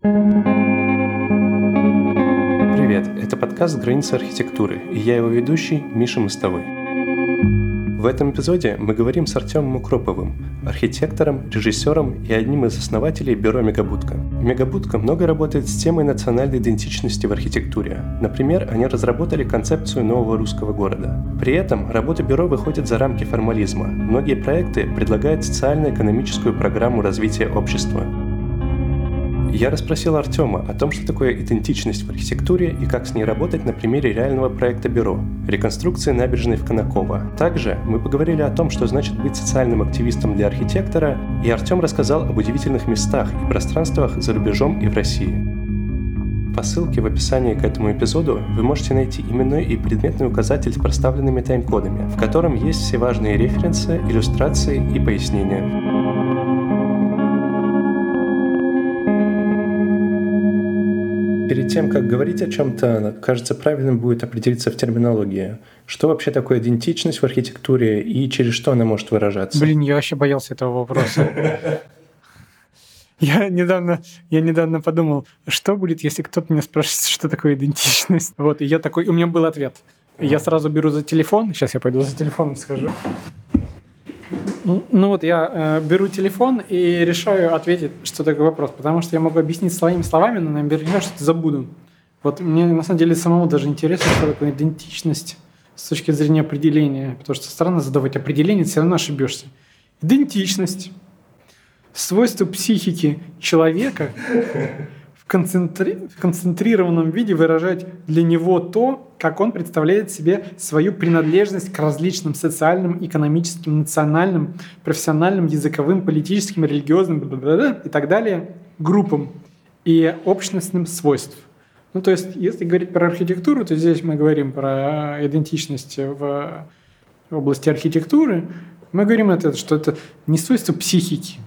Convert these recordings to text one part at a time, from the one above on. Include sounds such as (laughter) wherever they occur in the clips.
Привет, это подкаст «Границы архитектуры» и я его ведущий Миша Мостовой. В этом эпизоде мы говорим с Артемом Укроповым, архитектором, режиссером и одним из основателей бюро «Мегабудка». «Мегабудка» много работает с темой национальной идентичности в архитектуре. Например, они разработали концепцию нового русского города. При этом работа бюро выходит за рамки формализма. Многие проекты предлагают социально-экономическую программу развития общества, я расспросил Артема о том, что такое идентичность в архитектуре и как с ней работать на примере реального проекта бюро – реконструкции набережной в Конаково. Также мы поговорили о том, что значит быть социальным активистом для архитектора, и Артем рассказал об удивительных местах и пространствах за рубежом и в России. По ссылке в описании к этому эпизоду вы можете найти именной и предметный указатель с проставленными тайм-кодами, в котором есть все важные референсы, иллюстрации и пояснения. Перед тем, как говорить о чем-то, кажется, правильным будет определиться в терминологии. Что вообще такое идентичность в архитектуре и через что она может выражаться? Блин, я вообще боялся этого вопроса. Я недавно, я недавно подумал, что будет, если кто-то меня спрашивает, что такое идентичность. Вот, и я такой, у меня был ответ. Я сразу беру за телефон, сейчас я пойду за телефоном схожу. Ну вот я э, беру телефон и решаю ответить, что такой вопрос, потому что я могу объяснить своими словами, но наверняка что-то забуду. Вот мне на самом деле самому даже интересно, что такое идентичность с точки зрения определения, потому что странно задавать определение, все равно ошибешься. Идентичность – свойство психики человека концентри... в концентрированном виде выражать для него то, как он представляет себе свою принадлежность к различным социальным, экономическим, национальным, профессиональным, языковым, политическим, религиозным и так далее группам и общностным свойствам. Ну, то есть, если говорить про архитектуру, то здесь мы говорим про идентичность в области архитектуры. Мы говорим, это, что это не свойство психики.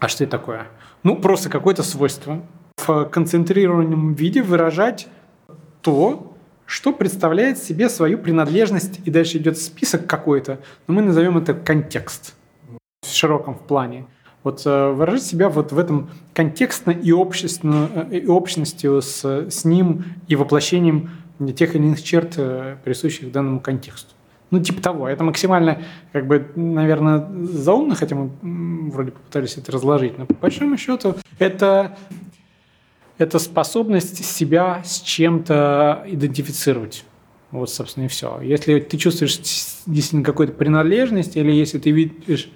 А что это такое? ну, просто какое-то свойство в концентрированном виде выражать то, что представляет себе свою принадлежность, и дальше идет список какой-то, но мы назовем это контекст в широком в плане. Вот э, выражать себя вот в этом контекстно и, общественно, э, и общностью с, с ним и воплощением тех или иных черт, э, присущих данному контексту. Ну, типа того. Это максимально, как бы, наверное, заумно, хотя мы вроде попытались это разложить. Но по большому счету это, это способность себя с чем-то идентифицировать. Вот, собственно, и все. Если ты чувствуешь действительно какую-то принадлежность, или если ты видишь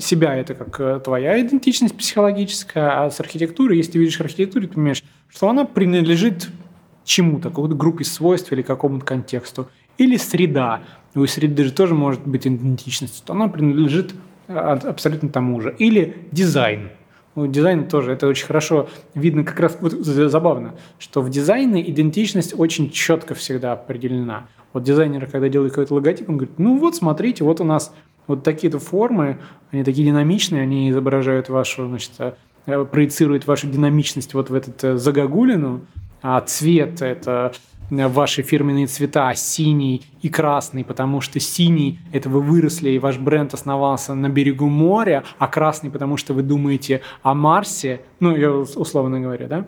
себя, это как э, твоя идентичность психологическая, а с архитектурой, если ты видишь архитектуру, ты понимаешь, что она принадлежит чему-то, какой-то группе свойств или какому-то контексту. Или среда у среды же тоже может быть идентичность, то она принадлежит а, абсолютно тому же. Или дизайн. У дизайна тоже это очень хорошо видно, как раз вот, забавно, что в дизайне идентичность очень четко всегда определена. Вот дизайнеры, когда делают какой-то логотип, он говорит, ну вот смотрите, вот у нас вот такие-то формы, они такие динамичные, они изображают вашу, значит, э, проецируют вашу динамичность вот в этот э, загогулину, а цвет – это ваши фирменные цвета синий и красный, потому что синий – это вы выросли, и ваш бренд основался на берегу моря, а красный, потому что вы думаете о Марсе, ну, я условно говоря, да?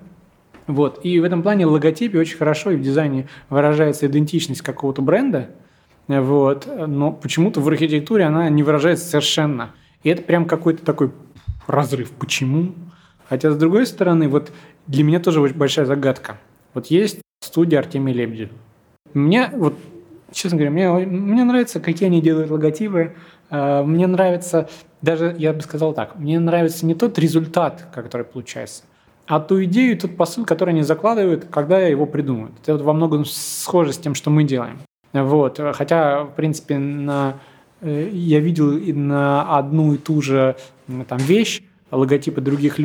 Вот. И в этом плане логотипе очень хорошо и в дизайне выражается идентичность какого-то бренда, вот. но почему-то в архитектуре она не выражается совершенно. И это прям какой-то такой разрыв. Почему? Хотя, с другой стороны, вот для меня тоже очень большая загадка. Вот есть студия Артемия Лебедева. Мне, вот, честно говоря, мне, мне нравится, какие они делают логотипы. Э, мне нравится, даже я бы сказал так, мне нравится не тот результат, который получается, а ту идею, тот посыл, который они закладывают, когда его придумывают. Это вот во многом схоже с тем, что мы делаем. Вот. Хотя, в принципе, на, э, я видел на одну и ту же там, вещь логотипы других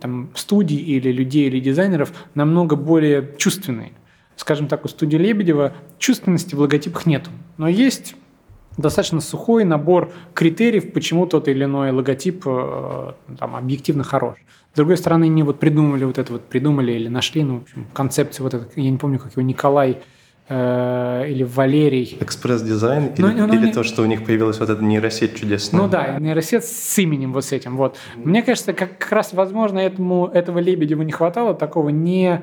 там, студий или людей или дизайнеров намного более чувственные скажем так, у студии Лебедева чувственности в логотипах нету. Но есть достаточно сухой набор критериев, почему тот или иной логотип э, там, объективно хорош. С другой стороны, не вот придумали вот это вот, придумали или нашли, ну, в общем, концепцию вот эту, я не помню, как его Николай э, или Валерий. Экспресс-дизайн ну, или, ну, ну, или не... то, что у них появилась вот эта нейросеть чудесная? Ну да, нейросеть с именем вот с этим. Вот. Мне кажется, как, раз, возможно, этому, этого Лебедеву не хватало, такого не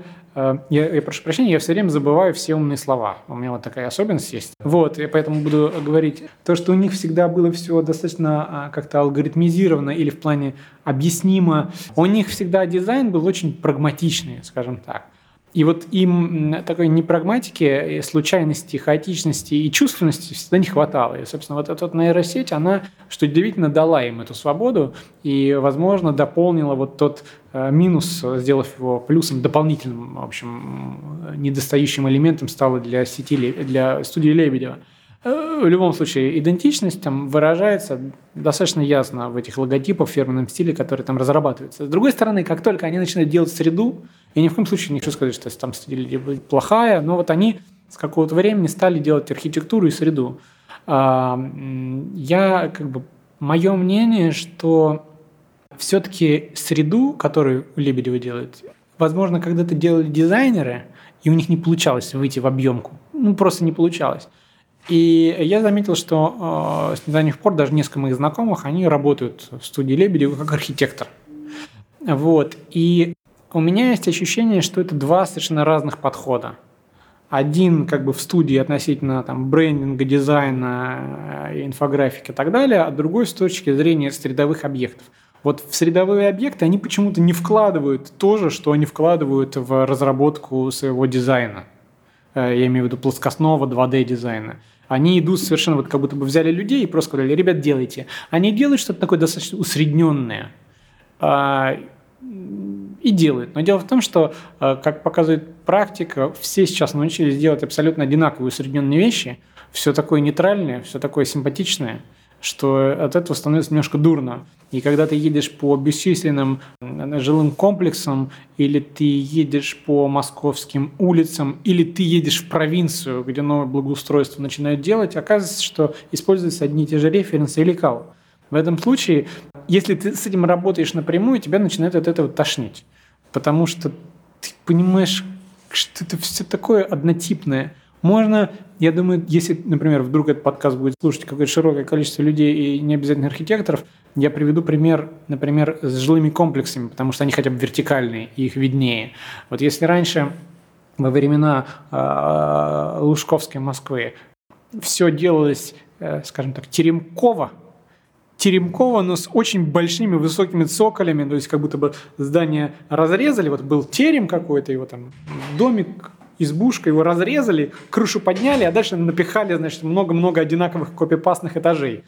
я, я прошу прощения, я все время забываю все умные слова. У меня вот такая особенность есть. Вот, и поэтому буду говорить то, что у них всегда было все достаточно а, как-то алгоритмизировано или в плане объяснимо. У них всегда дизайн был очень прагматичный, скажем так. И вот им такой непрагматики, случайности, хаотичности и чувственности всегда не хватало. И, собственно, вот эта вот нейросеть, она, что удивительно, дала им эту свободу и, возможно, дополнила вот тот э, минус, сделав его плюсом, дополнительным, в общем, недостающим элементом стало для сети, для студии Лебедева. Э, в любом случае, идентичность там выражается достаточно ясно в этих логотипах в фирменном стиле, которые там разрабатываются. С другой стороны, как только они начинают делать среду, я ни в коем случае не хочу сказать, что там стиль плохая, но вот они с какого-то времени стали делать архитектуру и среду. А, я как бы мое мнение, что все-таки среду, которую Лебедева делает, возможно, когда-то делали дизайнеры, и у них не получалось выйти в объемку. Ну, просто не получалось. И я заметил, что э, с недавних пор даже несколько моих знакомых, они работают в студии Лебедева как архитектор. Вот. И у меня есть ощущение, что это два совершенно разных подхода. Один как бы в студии относительно там, брендинга, дизайна, э, инфографики и так далее, а другой с точки зрения средовых объектов. Вот в средовые объекты они почему-то не вкладывают то же, что они вкладывают в разработку своего дизайна. Э, я имею в виду плоскостного 2D дизайна. Они идут совершенно вот как будто бы взяли людей и просто сказали, ребят, делайте. Они делают что-то такое достаточно усредненное. И делают. Но дело в том, что, э, как показывает практика, все сейчас научились делать абсолютно одинаковые усредненные вещи, все такое нейтральное, все такое симпатичное, что от этого становится немножко дурно. И когда ты едешь по бесчисленным жилым комплексам, или ты едешь по московским улицам, или ты едешь в провинцию, где новое благоустройство начинают делать, оказывается, что используются одни и те же референсы и лекалы. В этом случае, если ты с этим работаешь напрямую, тебя начинает от этого тошнить. Потому что ты понимаешь, что это все такое однотипное. Можно, я думаю, если, например, вдруг этот подкаст будет слушать какое-то широкое количество людей и не обязательно архитекторов, я приведу пример, например, с жилыми комплексами, потому что они хотя бы вертикальные, и их виднее. Вот если раньше, во времена э, Лужковской Москвы, все делалось, э, скажем так, теремково, теремково, но с очень большими высокими цоколями, то есть как будто бы здание разрезали, вот был терем какой-то, его там домик, избушка, его разрезали, крышу подняли, а дальше напихали, значит, много-много одинаковых копипастных этажей.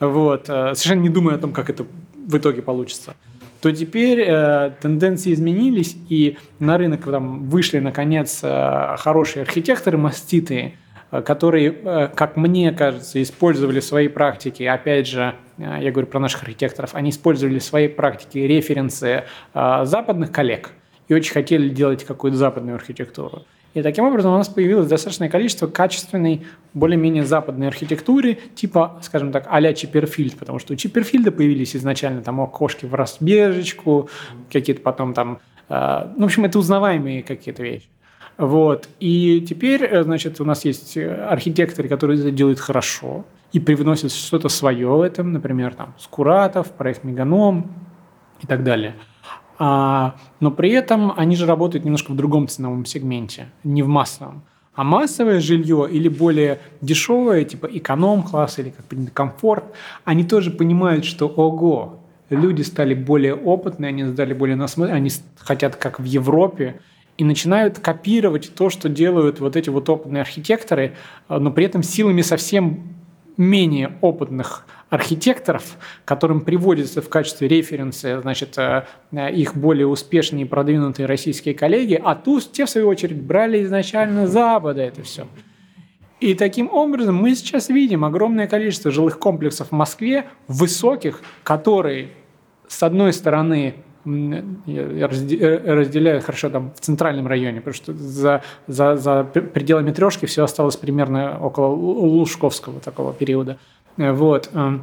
Вот, э, совершенно не думая о том, как это в итоге получится то теперь э, тенденции изменились, и на рынок там вышли, наконец, э, хорошие архитекторы маститые, которые, э, как мне кажется, использовали в своей практике, опять же, э, я говорю про наших архитекторов, они использовали в своей практике референсы западных коллег и очень хотели делать какую-то западную архитектуру. И таким образом у нас появилось достаточное количество качественной, более-менее западной архитектуры, типа, скажем так, а-ля Чипперфильд, потому что у Чипперфильда появились изначально там окошки в разбежечку, какие-то потом там, ну, в общем, это узнаваемые какие-то вещи. Вот. И теперь, э, значит, у нас есть э, архитекторы, которые это делают хорошо и привносят что-то свое в этом, например, там, Скуратов, проект Меганом и так далее. А, но при этом они же работают немножко в другом ценовом сегменте, не в массовом. А массовое жилье или более дешевое, типа эконом-класс или как принято комфорт, они тоже понимают, что ого, люди стали более опытные, они стали более насмотренные, они хотят как в Европе, и начинают копировать то, что делают вот эти вот опытные архитекторы, э, но при этом силами совсем менее опытных архитекторов, которым приводятся в качестве референса значит, э, э, их более успешные и продвинутые российские коллеги, а тут те, в свою очередь, брали изначально Запада это все. И таким образом мы сейчас видим огромное количество жилых комплексов в Москве, высоких, которые, с одной стороны, я разделяю хорошо там в центральном районе, потому что за, за, за пределами трешки все осталось примерно около Лужковского такого периода. Вот э,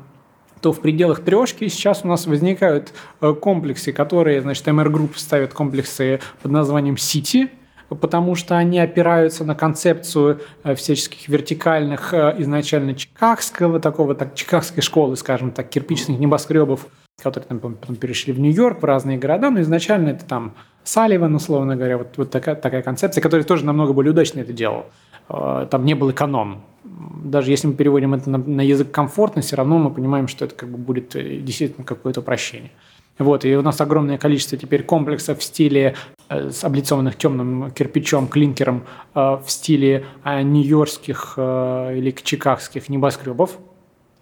то в пределах трешки сейчас у нас возникают э, комплексы, которые, значит, MR Group ставит комплексы под названием City, потому что они опираются на концепцию э, всяческих вертикальных э, изначально чикагского, такого так, чикагской школы, скажем так, кирпичных небоскребов, которые там потом перешли в Нью-Йорк, в разные города, но изначально это там Салливан, условно говоря, вот, вот такая, такая концепция, которая тоже намного более удачно это делал. Э, там не был эконом. Даже если мы переводим это на, на язык комфортно, все равно мы понимаем, что это как бы будет действительно какое-то упрощение. Вот, и у нас огромное количество теперь комплексов в стиле э, облицованных темным кирпичом, клинкером, э, в стиле э, нью-йоркских э, или чикагских небоскребов,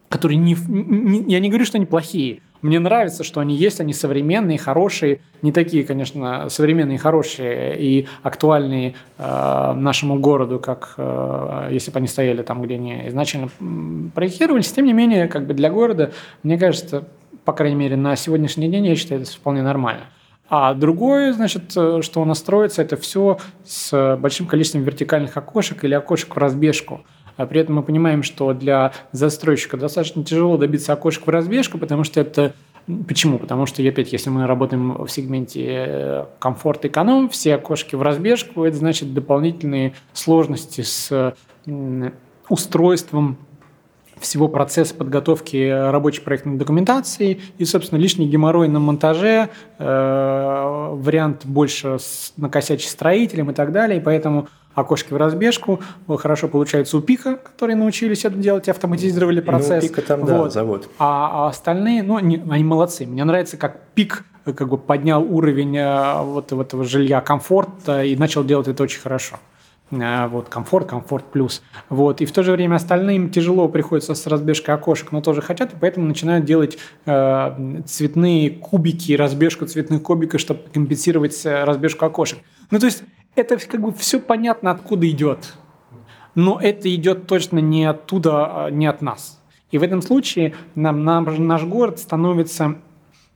которые не, не, я не говорю, что они плохие. Мне нравится, что они есть, они современные, хорошие, не такие, конечно, современные, хорошие и актуальные э, нашему городу, как э, если бы они стояли там, где они изначально проектировались. Тем не менее, как бы для города, мне кажется, по крайней мере, на сегодняшний день, я считаю, это вполне нормально. А другое, значит, э, что у нас строится, это все с большим количеством вертикальных окошек или окошек в разбежку. А при этом мы понимаем, что для застройщика достаточно тяжело добиться окошек в разбежку, потому что это Почему? Потому что, опять, если мы работаем в сегменте э, комфорт эконом, все окошки в разбежку, это значит дополнительные сложности с устройством всего процесса подготовки рабочей проектной документации и, собственно, лишний геморрой на монтаже, э, вариант больше с, накосячить строителем и так далее. И поэтому окошки в разбежку хорошо получается у Пика, которые научились это делать, автоматизировали ну, процесс. Ну, Пика там, да, вот. завод. А, а остальные, ну, они, они молодцы. Мне нравится, как Пик как бы поднял уровень э, вот этого жилья комфорта и начал делать это очень хорошо. А, вот, комфорт, комфорт плюс. Вот, и в то же время остальным тяжело приходится с разбежкой окошек, но тоже хотят, и поэтому начинают делать э, цветные кубики, разбежку цветных кубиков, чтобы компенсировать э, разбежку окошек. Ну, то есть это как бы все понятно, откуда идет. Но это идет точно не оттуда, а не от нас. И в этом случае нам, нам наш город становится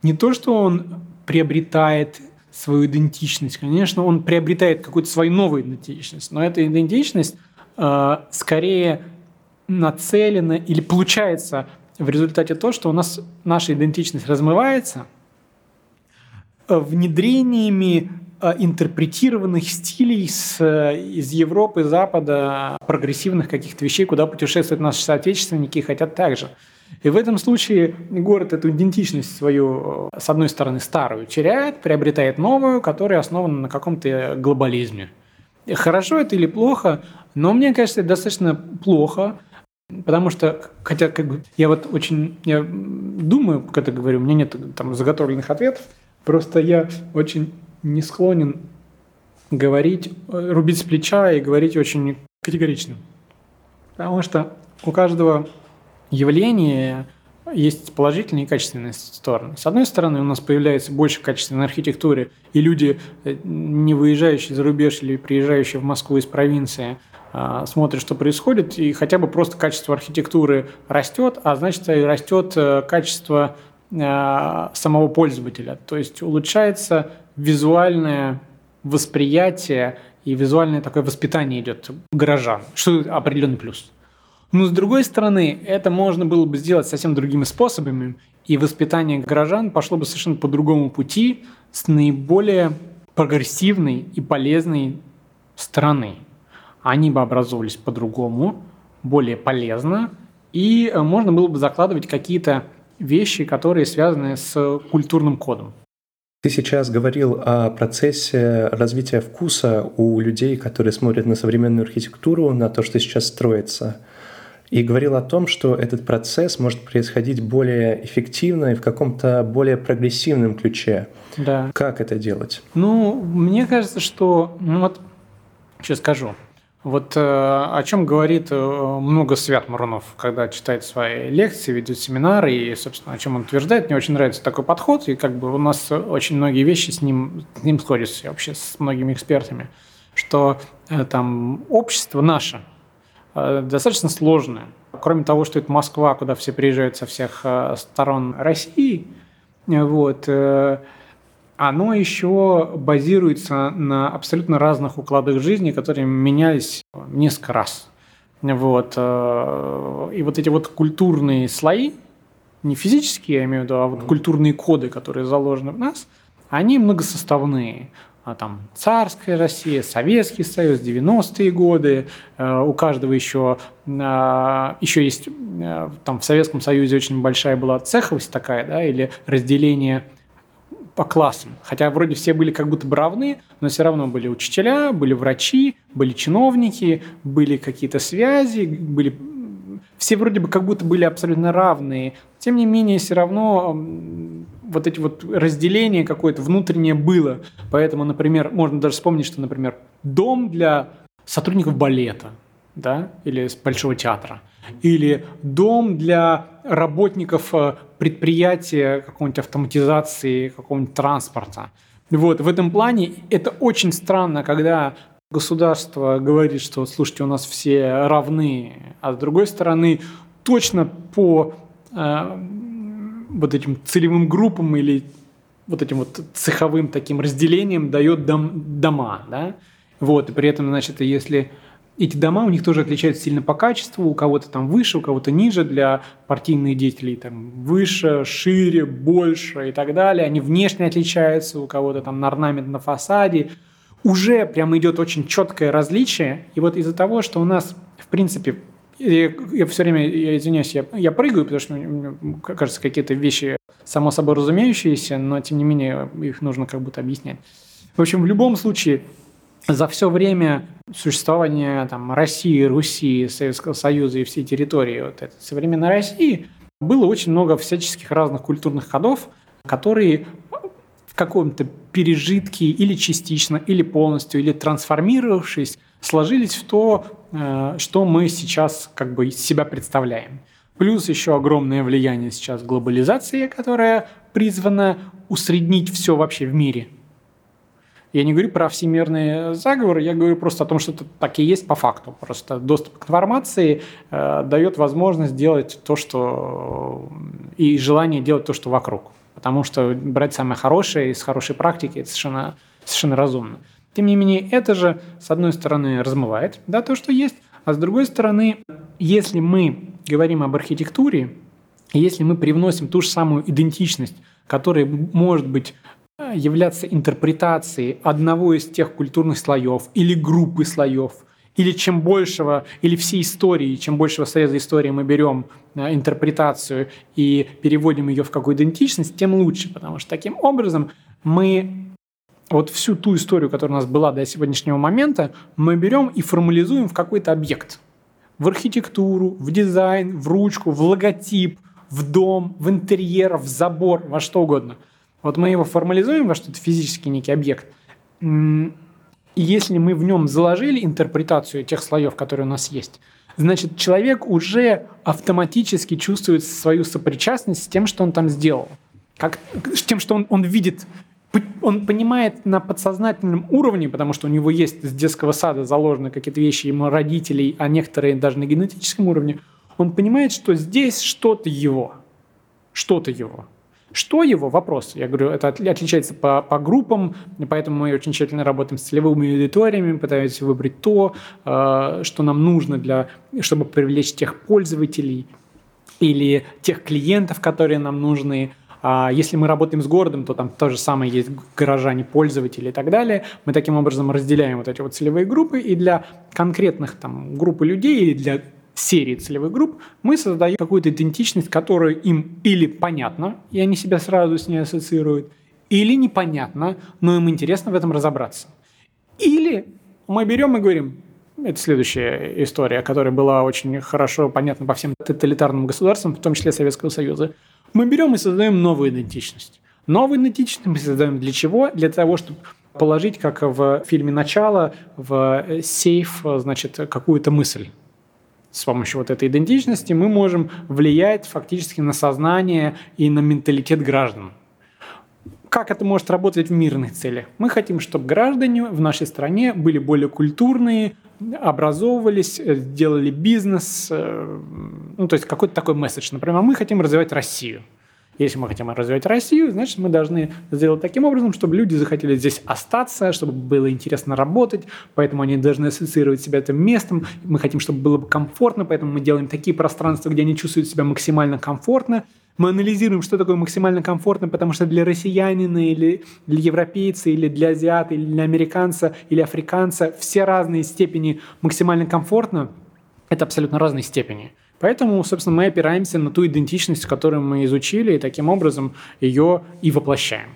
не то, что он приобретает свою идентичность. Конечно, он приобретает какую-то свою новую идентичность, но эта идентичность э, скорее нацелена или получается в результате то, что у нас наша идентичность размывается э, внедрениями интерпретированных стилей с, э, из Европы, Запада, прогрессивных каких-то вещей, куда путешествуют наши соотечественники и хотят также. И в этом случае город эту идентичность свою, э, с одной стороны, старую теряет, приобретает новую, которая основана на каком-то глобализме. Хорошо это или плохо, но мне кажется, это достаточно плохо, потому что, хотя как бы, я вот очень я думаю, когда говорю, у меня нет там заготовленных ответов, просто я очень не склонен говорить, рубить с плеча и говорить очень категорично. Потому что у каждого явления есть положительные и качественные стороны. С одной стороны, у нас появляется больше качественной архитектуры, и люди, э, не выезжающие за рубеж или приезжающие в Москву из провинции, а, смотрят, что происходит, и хотя бы просто качество архитектуры растет, а значит, и растет э, качество э, самого пользователя. То есть улучшается визуальное восприятие и визуальное такое воспитание идет горожан, что определенный плюс. Но с другой стороны, это можно было бы сделать совсем другими способами, и воспитание горожан пошло бы совершенно по другому пути с наиболее прогрессивной и полезной стороны. Они бы образовывались по-другому, более полезно, и э, можно было бы закладывать какие-то вещи, которые связаны с культурным кодом. Ты сейчас говорил о процессе развития вкуса у людей, которые смотрят на современную архитектуру, на то, что сейчас строится – и говорил о том, что этот процесс может происходить более эффективно и в каком-то более прогрессивном ключе. Да. Как это делать? Ну, мне кажется, что... Ну вот, сейчас скажу. Вот э, о чем говорит э, много Свят Мурунов, когда читает свои лекции, ведет семинары, и, собственно, о чем он утверждает. Мне очень нравится такой подход, и как бы у нас очень многие вещи с ним, с ним сходятся вообще с многими экспертами, что э, там общество наше – Э, достаточно сложная. Кроме того, что это Москва, куда все приезжают со всех э, сторон России, вот, э, оно еще базируется на абсолютно разных укладах жизни, которые менялись несколько раз. Вот. И вот эти вот культурные слои, не физические, я имею в виду, а вот культурные коды, которые заложены в нас, они многосоставные. а, там царская Россия, Советский Союз, 90-е годы, э, у каждого еще, еще есть, э, там в Советском Союзе очень большая была цеховость такая, да, или разделение по классам. Хотя вроде все были как будто бы равны, но все равно были учителя, были врачи, были чиновники, были какие-то связи, были все вроде бы как будто были абсолютно равные. Тем не менее, все равно вот эти вот разделения какое-то внутреннее было. Поэтому, например, можно даже вспомнить, что, например, дом для сотрудников балета, да, или большого театра, или дом для работников э, предприятия какой-нибудь автоматизации, какого-нибудь транспорта. Вот, в этом плане это очень странно, когда государство говорит, что, слушайте, у нас все равны, а с другой стороны, точно по э, вот этим целевым группам или вот этим вот цеховым таким разделением дает дом, дома, да, вот, и при этом, значит, если эти дома у них тоже отличаются сильно по качеству, у кого-то там выше, у кого-то ниже, для партийных деятелей там выше, шире, больше и так далее, они внешне отличаются, у кого-то там на орнамент на фасаде, уже прям идет очень четкое различие, и вот из-за того, что у нас, в принципе, я, я все время, я извиняюсь, я, я прыгаю, потому что, мне кажется, какие-то вещи само собой разумеющиеся, но тем не менее их нужно как будто объяснять. В общем, в любом случае, за все время существования там, России, Руси, Советского Союза и всей территории вот этой современной России было очень много всяческих разных культурных ходов, которые в каком-то пережитке или частично, или полностью, или трансформировавшись, сложились в то, э, что мы сейчас как бы из себя представляем. Плюс еще огромное влияние сейчас глобализации, которая призвана усреднить все вообще в мире. Я не говорю про всемирные заговоры, я говорю просто о том, что это так и есть по факту. Просто доступ к информации э, дает возможность делать то, что... и желание делать то, что вокруг. Потому что брать самое хорошее из хорошей практики – это совершенно, совершенно разумно. Тем не менее, это же, с одной стороны, размывает да, то, что есть, а с другой стороны, если мы говорим об архитектуре, если мы привносим ту же самую идентичность, которая может быть Э, являться интерпретацией одного из тех культурных слоев или группы слоев, или чем большего, или всей истории, чем большего среза истории мы берем э, интерпретацию и переводим ее в какую идентичность, тем лучше, потому что таким образом мы вот всю ту историю, которая у нас была до сегодняшнего момента, мы берем и формализуем в какой-то объект. В архитектуру, в дизайн, в ручку, в логотип, в дом, в интерьер, в забор, во что угодно – вот мы его формализуем во что-то физический некий объект. И если мы в нем заложили интерпретацию тех слоев, которые у нас есть, значит, человек уже автоматически чувствует свою сопричастность с тем, что он там сделал. Как, с тем, что он, он видит, он понимает на подсознательном уровне, потому что у него есть с детского сада заложены какие-то вещи ему родителей, а некоторые даже на генетическом уровне, он понимает, что здесь что-то его. Что-то его. Что его? Вопрос. Я говорю, это отличается по, по группам, поэтому мы очень тщательно работаем с целевыми аудиториями, пытаемся выбрать то, э, что нам нужно, для, чтобы привлечь тех пользователей или тех клиентов, которые нам нужны. А если мы работаем с городом, то там то же самое есть горожане, пользователи и так далее. Мы таким образом разделяем вот эти вот целевые группы, и для конкретных там группы людей или для серии целевых групп, мы создаем какую-то идентичность, которая им или понятна, и они себя сразу с ней ассоциируют, или непонятно, но им интересно в этом разобраться. Или мы берем и говорим, это следующая история, которая была очень хорошо понятна по всем тоталитарным государствам, в том числе Советского Союза. Мы берем и создаем новую идентичность. Новую идентичность мы создаем для чего? Для того, чтобы положить, как в фильме «Начало», в сейф, значит, какую-то мысль с помощью вот этой идентичности мы можем влиять фактически на сознание и на менталитет граждан. Как это может работать в мирных целях? Мы хотим, чтобы граждане в нашей стране были более культурные, образовывались, э, делали бизнес, э, ну, то есть какой-то такой месседж. Например, мы хотим развивать Россию. Если мы хотим развивать Россию, значит, мы должны сделать таким образом, чтобы люди захотели здесь остаться, чтобы было интересно работать, поэтому они должны ассоциировать себя этим местом. Мы хотим, чтобы было бы комфортно, поэтому мы делаем такие пространства, где они чувствуют себя максимально комфортно. Мы анализируем, что такое максимально комфортно, потому что для россиянина или для европейца, или для азиата, или для американца, или африканца все разные степени максимально комфортно – это абсолютно разные степени. Поэтому, собственно, мы опираемся на ту идентичность, которую мы изучили, и таким образом ее и воплощаем.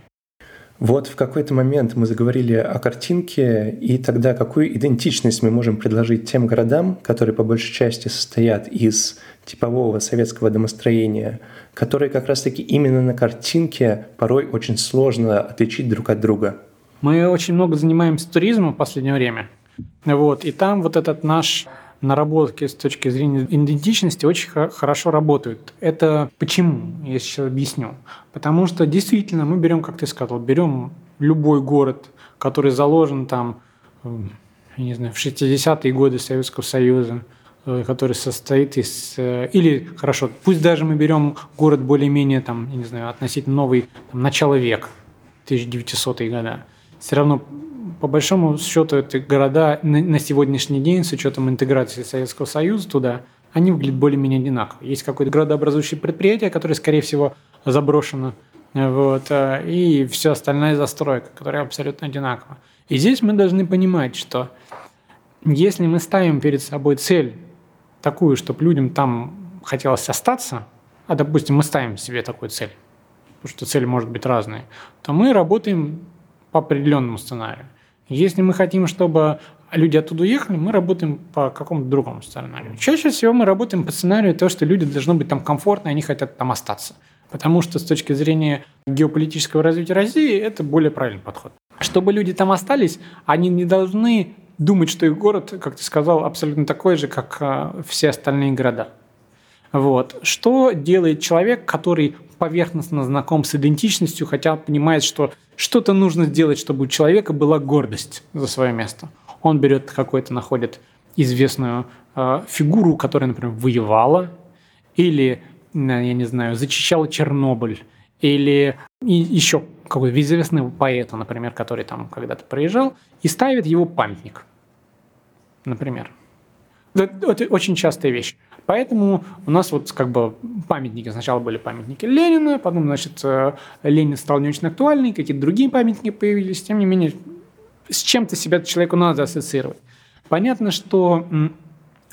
Вот в какой-то момент мы заговорили о картинке, и тогда какую идентичность мы можем предложить тем городам, которые по большей части состоят из типового советского домостроения, которые как раз-таки именно на картинке порой очень сложно отличить друг от друга. Мы очень много занимаемся туризмом в последнее время. Вот, и там вот этот наш наработки с точки зрения идентичности очень хорошо работают. Это почему, я сейчас объясню. Потому что действительно мы берем, как ты сказал, берем любой город, который заложен там, я не знаю, в 60-е годы Советского Союза, э, который состоит из... Э, или, хорошо, пусть даже мы берем город более-менее, там, я не знаю, относительно новый, там, начало века, 1900-е годы. Все равно по большому счету эти города на сегодняшний день, с учетом интеграции Советского Союза туда, они выглядят более-менее одинаково. Есть какое-то градообразующее предприятие, которое, скорее всего, заброшено, вот, э, и все остальная застройка, которая абсолютно одинакова. И здесь мы должны понимать, что если мы ставим перед собой цель такую, чтобы людям там хотелось остаться, а, допустим, мы ставим себе такую цель, потому что цель может быть разная, то мы работаем по определенному сценарию. Если мы хотим, чтобы люди оттуда уехали, мы работаем по какому-то другому сценарию. Чаще всего мы работаем по сценарию того, что люди должны быть там комфортно, и они хотят там остаться. Потому что с точки зрения геополитического развития России это более правильный подход. Чтобы люди там остались, они не должны думать, что их город, как ты сказал, абсолютно такой же, как а, все остальные города. Вот. Что делает человек, который поверхностно знаком с идентичностью, хотя понимает, что что-то нужно сделать, чтобы у человека была гордость за свое место. Он берет какой-то, находит известную э, фигуру, которая, например, воевала, или, я не знаю, зачищала Чернобыль, или и еще какой-то известного поэта, например, который там когда-то проезжал, и ставит его памятник, например. Это очень частая вещь. Поэтому у нас вот как бы памятники. Сначала были памятники Ленина, потом, значит, э, Ленин стал не очень актуальный, какие-то другие памятники появились. Тем не менее, с чем-то себя человеку надо ассоциировать. Понятно, что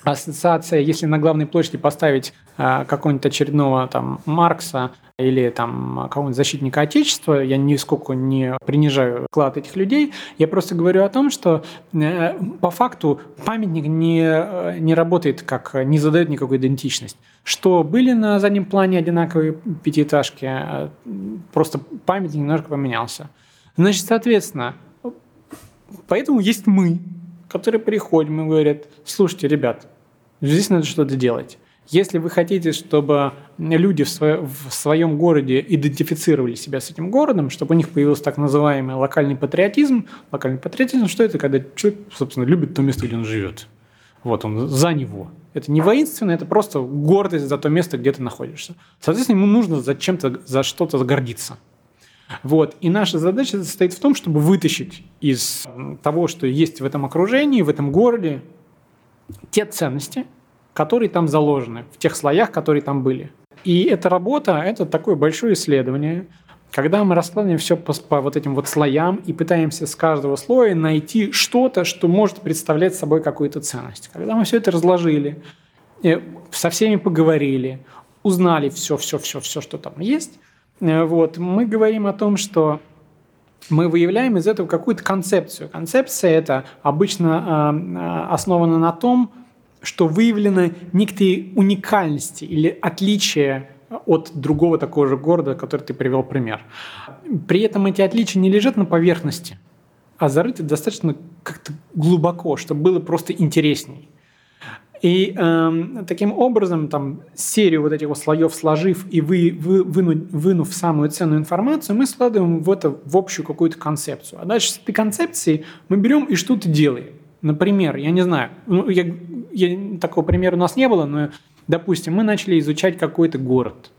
ассоциация, если на главной площади поставить э, какого-нибудь очередного там Маркса или там какого-нибудь защитника Отечества, я нисколько не принижаю вклад этих людей, я просто говорю о том, что э, по факту памятник не, э, не работает как, не задает никакой идентичность. Что были на заднем плане одинаковые пятиэтажки, э, просто памятник немножко поменялся. Значит, соответственно, поэтому есть мы, которые приходим и говорят, слушайте, ребят, Здесь надо что-то делать. Если вы хотите, чтобы люди в, свое, в своем городе идентифицировали себя с этим городом, чтобы у них появился так называемый локальный патриотизм, локальный патриотизм, что это, когда человек, собственно, любит то место, где он живет. Вот он за него. Это не воинственно, это просто гордость за то место, где ты находишься. Соответственно, ему нужно за чем-то, за что-то гордиться. Вот. И наша задача состоит в том, чтобы вытащить из того, что есть в этом окружении, в этом городе, те ценности, которые там заложены, в тех слоях, которые там были. И эта работа – это такое большое исследование, когда мы раскладываем все по, по вот этим вот слоям и пытаемся с каждого слоя найти что-то, что может представлять собой какую-то ценность. Когда мы все это разложили, э, со всеми поговорили, узнали все, все, все, все, что там есть, вот, мы говорим о том, что мы выявляем из этого какую-то концепцию. Концепция это обычно э, основана на том, что выявлены некие уникальности или отличия от другого такого же города, который ты привел пример. При этом эти отличия не лежат на поверхности, а зарыты достаточно как-то глубоко, чтобы было просто интересней. И э, таким образом, там, серию вот этих вот слоев сложив и вы, вы, вынув, вынув самую ценную информацию, мы складываем в это в общую какую-то концепцию. А дальше с этой концепцией мы берем и что-то делаем. Например, я не знаю, ну, я, я, такого примера у нас не было, но, допустим, мы начали изучать какой-то город.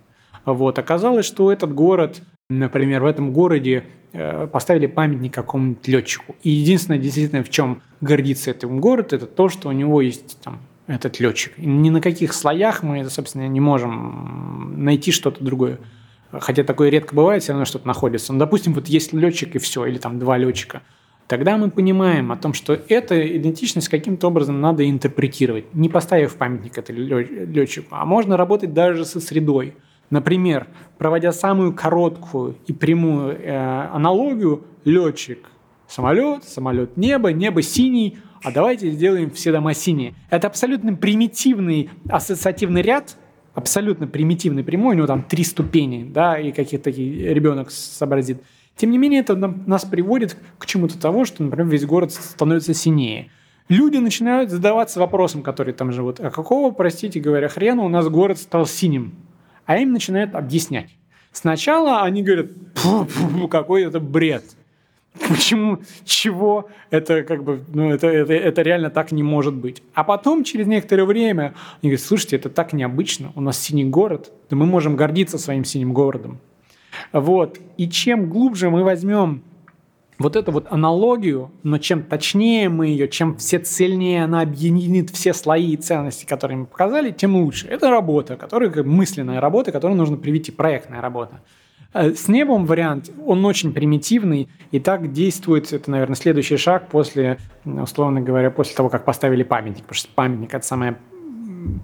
Вот. Оказалось, что этот город, например, в этом городе э, поставили памятник какому-нибудь летчику. И единственное, действительно, в чем гордится этот город, это то, что у него есть там этот летчик. Ни на каких слоях мы, собственно, не можем найти что-то другое. Хотя такое редко бывает, все равно что-то находится. Но, допустим, вот есть летчик и все, или там два летчика. Тогда мы понимаем о том, что эту идентичность каким-то образом надо интерпретировать, не поставив памятник этому летчику. А можно работать даже со средой. Например, проводя самую короткую и прямую э, аналогию, летчик – самолет, самолет – небо, небо – синий, а давайте сделаем все дома синие. Это абсолютно примитивный ассоциативный ряд, абсолютно примитивный прямой, у него там три ступени, да, и какие-то такие ребенок сообразит. Тем не менее, это нас приводит к чему-то того, что, например, весь город становится синее. Люди начинают задаваться вопросом, который там живут, а какого, простите говоря, хрена у нас город стал синим? А им начинают объяснять. Сначала они говорят, какой это бред. (laughs) Почему? Чего? Это как бы, ну, это, это, это реально так не может быть. А потом, через некоторое время, они говорят, слушайте, это так необычно. У нас синий город, да мы можем гордиться своим синим городом. Вот. И чем глубже мы возьмем вот эту вот аналогию, но чем точнее мы ее, чем все цельнее она объединит все слои и ценности, которые мы показали, тем лучше. Это работа, которая мысленная работа, которую нужно привести, проектная работа. Э, с небом вариант, он очень примитивный, и так действует, это, наверное, следующий шаг после, условно говоря, после того, как поставили памятник, потому что памятник – это самое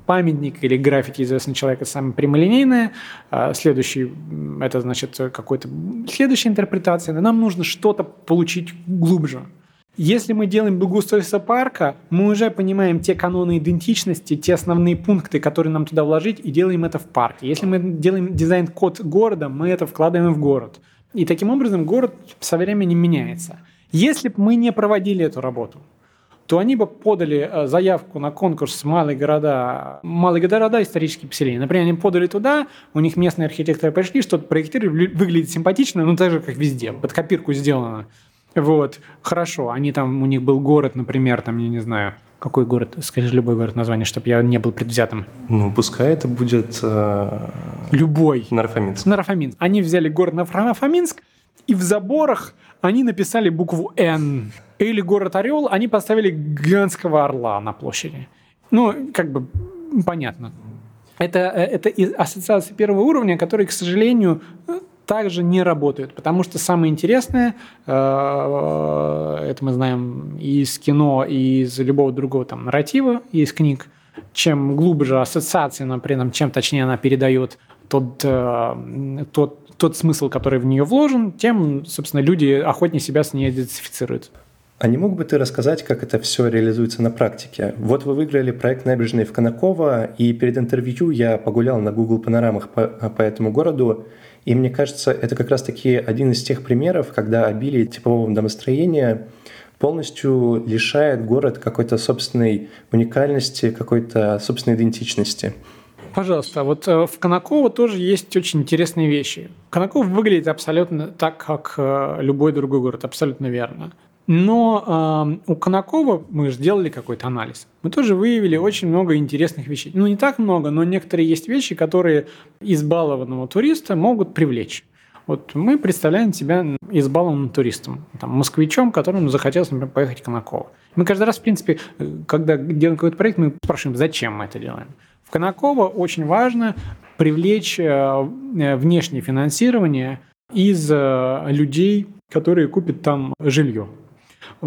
памятник или граффити известный человек – это самое прямолинейное. А следующий – это, значит, какой-то следующая интерпретация. Но нам нужно что-то получить глубже. Если мы делаем благоустройство парка, мы уже понимаем те каноны идентичности, те основные пункты, которые нам туда вложить, и делаем это в парке. Если мы делаем дизайн-код города, мы это вкладываем в город. И таким образом город со временем меняется. Если бы мы не проводили эту работу, то они бы подали э, заявку на конкурс «Малые города», «Малые города. Исторические поселения». Например, они подали туда, у них местные архитекторы пришли, что-то проектировали, выглядит симпатично, но так же, как везде, под копирку сделано. Вот, хорошо, они там, у них был город, например, там, я не знаю, какой город, скажи любой город название, чтобы я не был предвзятым. Ну, пускай это будет... Э... Любой. Нарафаминск. Нарафаминск. Они взяли город Нарафаминск, и в заборах они написали букву «Н». Или город Орел, они поставили гигантского орла на площади. Ну, как бы понятно. Это, э, это ассоциации первого уровня, которые, к сожалению, также не работают, потому что самое интересное, э, это мы знаем и из кино, и из любого другого там нарратива, и из книг, чем глубже ассоциация, но при этом чем точнее она передает тот, э, тот, тот смысл, который в нее вложен, тем, собственно, люди охотнее себя с ней идентифицируют. А не мог бы ты рассказать, как это все реализуется на практике? Вот вы выиграли проект набережной в Конаково, и перед интервью я погулял на Google панорамах по, по этому городу, и мне кажется, это как раз-таки один из тех примеров, когда обилие типового домостроения полностью лишает город какой-то собственной уникальности, какой-то собственной идентичности. Пожалуйста, вот э, в Конаково тоже есть очень интересные вещи. Конаково выглядит абсолютно так, как э, любой другой город, абсолютно верно. Но э, у Конакова мы сделали какой-то анализ. Мы тоже выявили очень много интересных вещей. Ну, не так много, но некоторые есть вещи, которые избалованного туриста могут привлечь. Вот мы представляем себя избалованным туристом, там, москвичом, которому захотелось, например, поехать в Конаково. Мы каждый раз, в принципе, когда делаем какой-то проект, мы спрашиваем, зачем мы это делаем. В Конаково очень важно привлечь э, э, внешнее финансирование из э, людей, которые купят там жилье.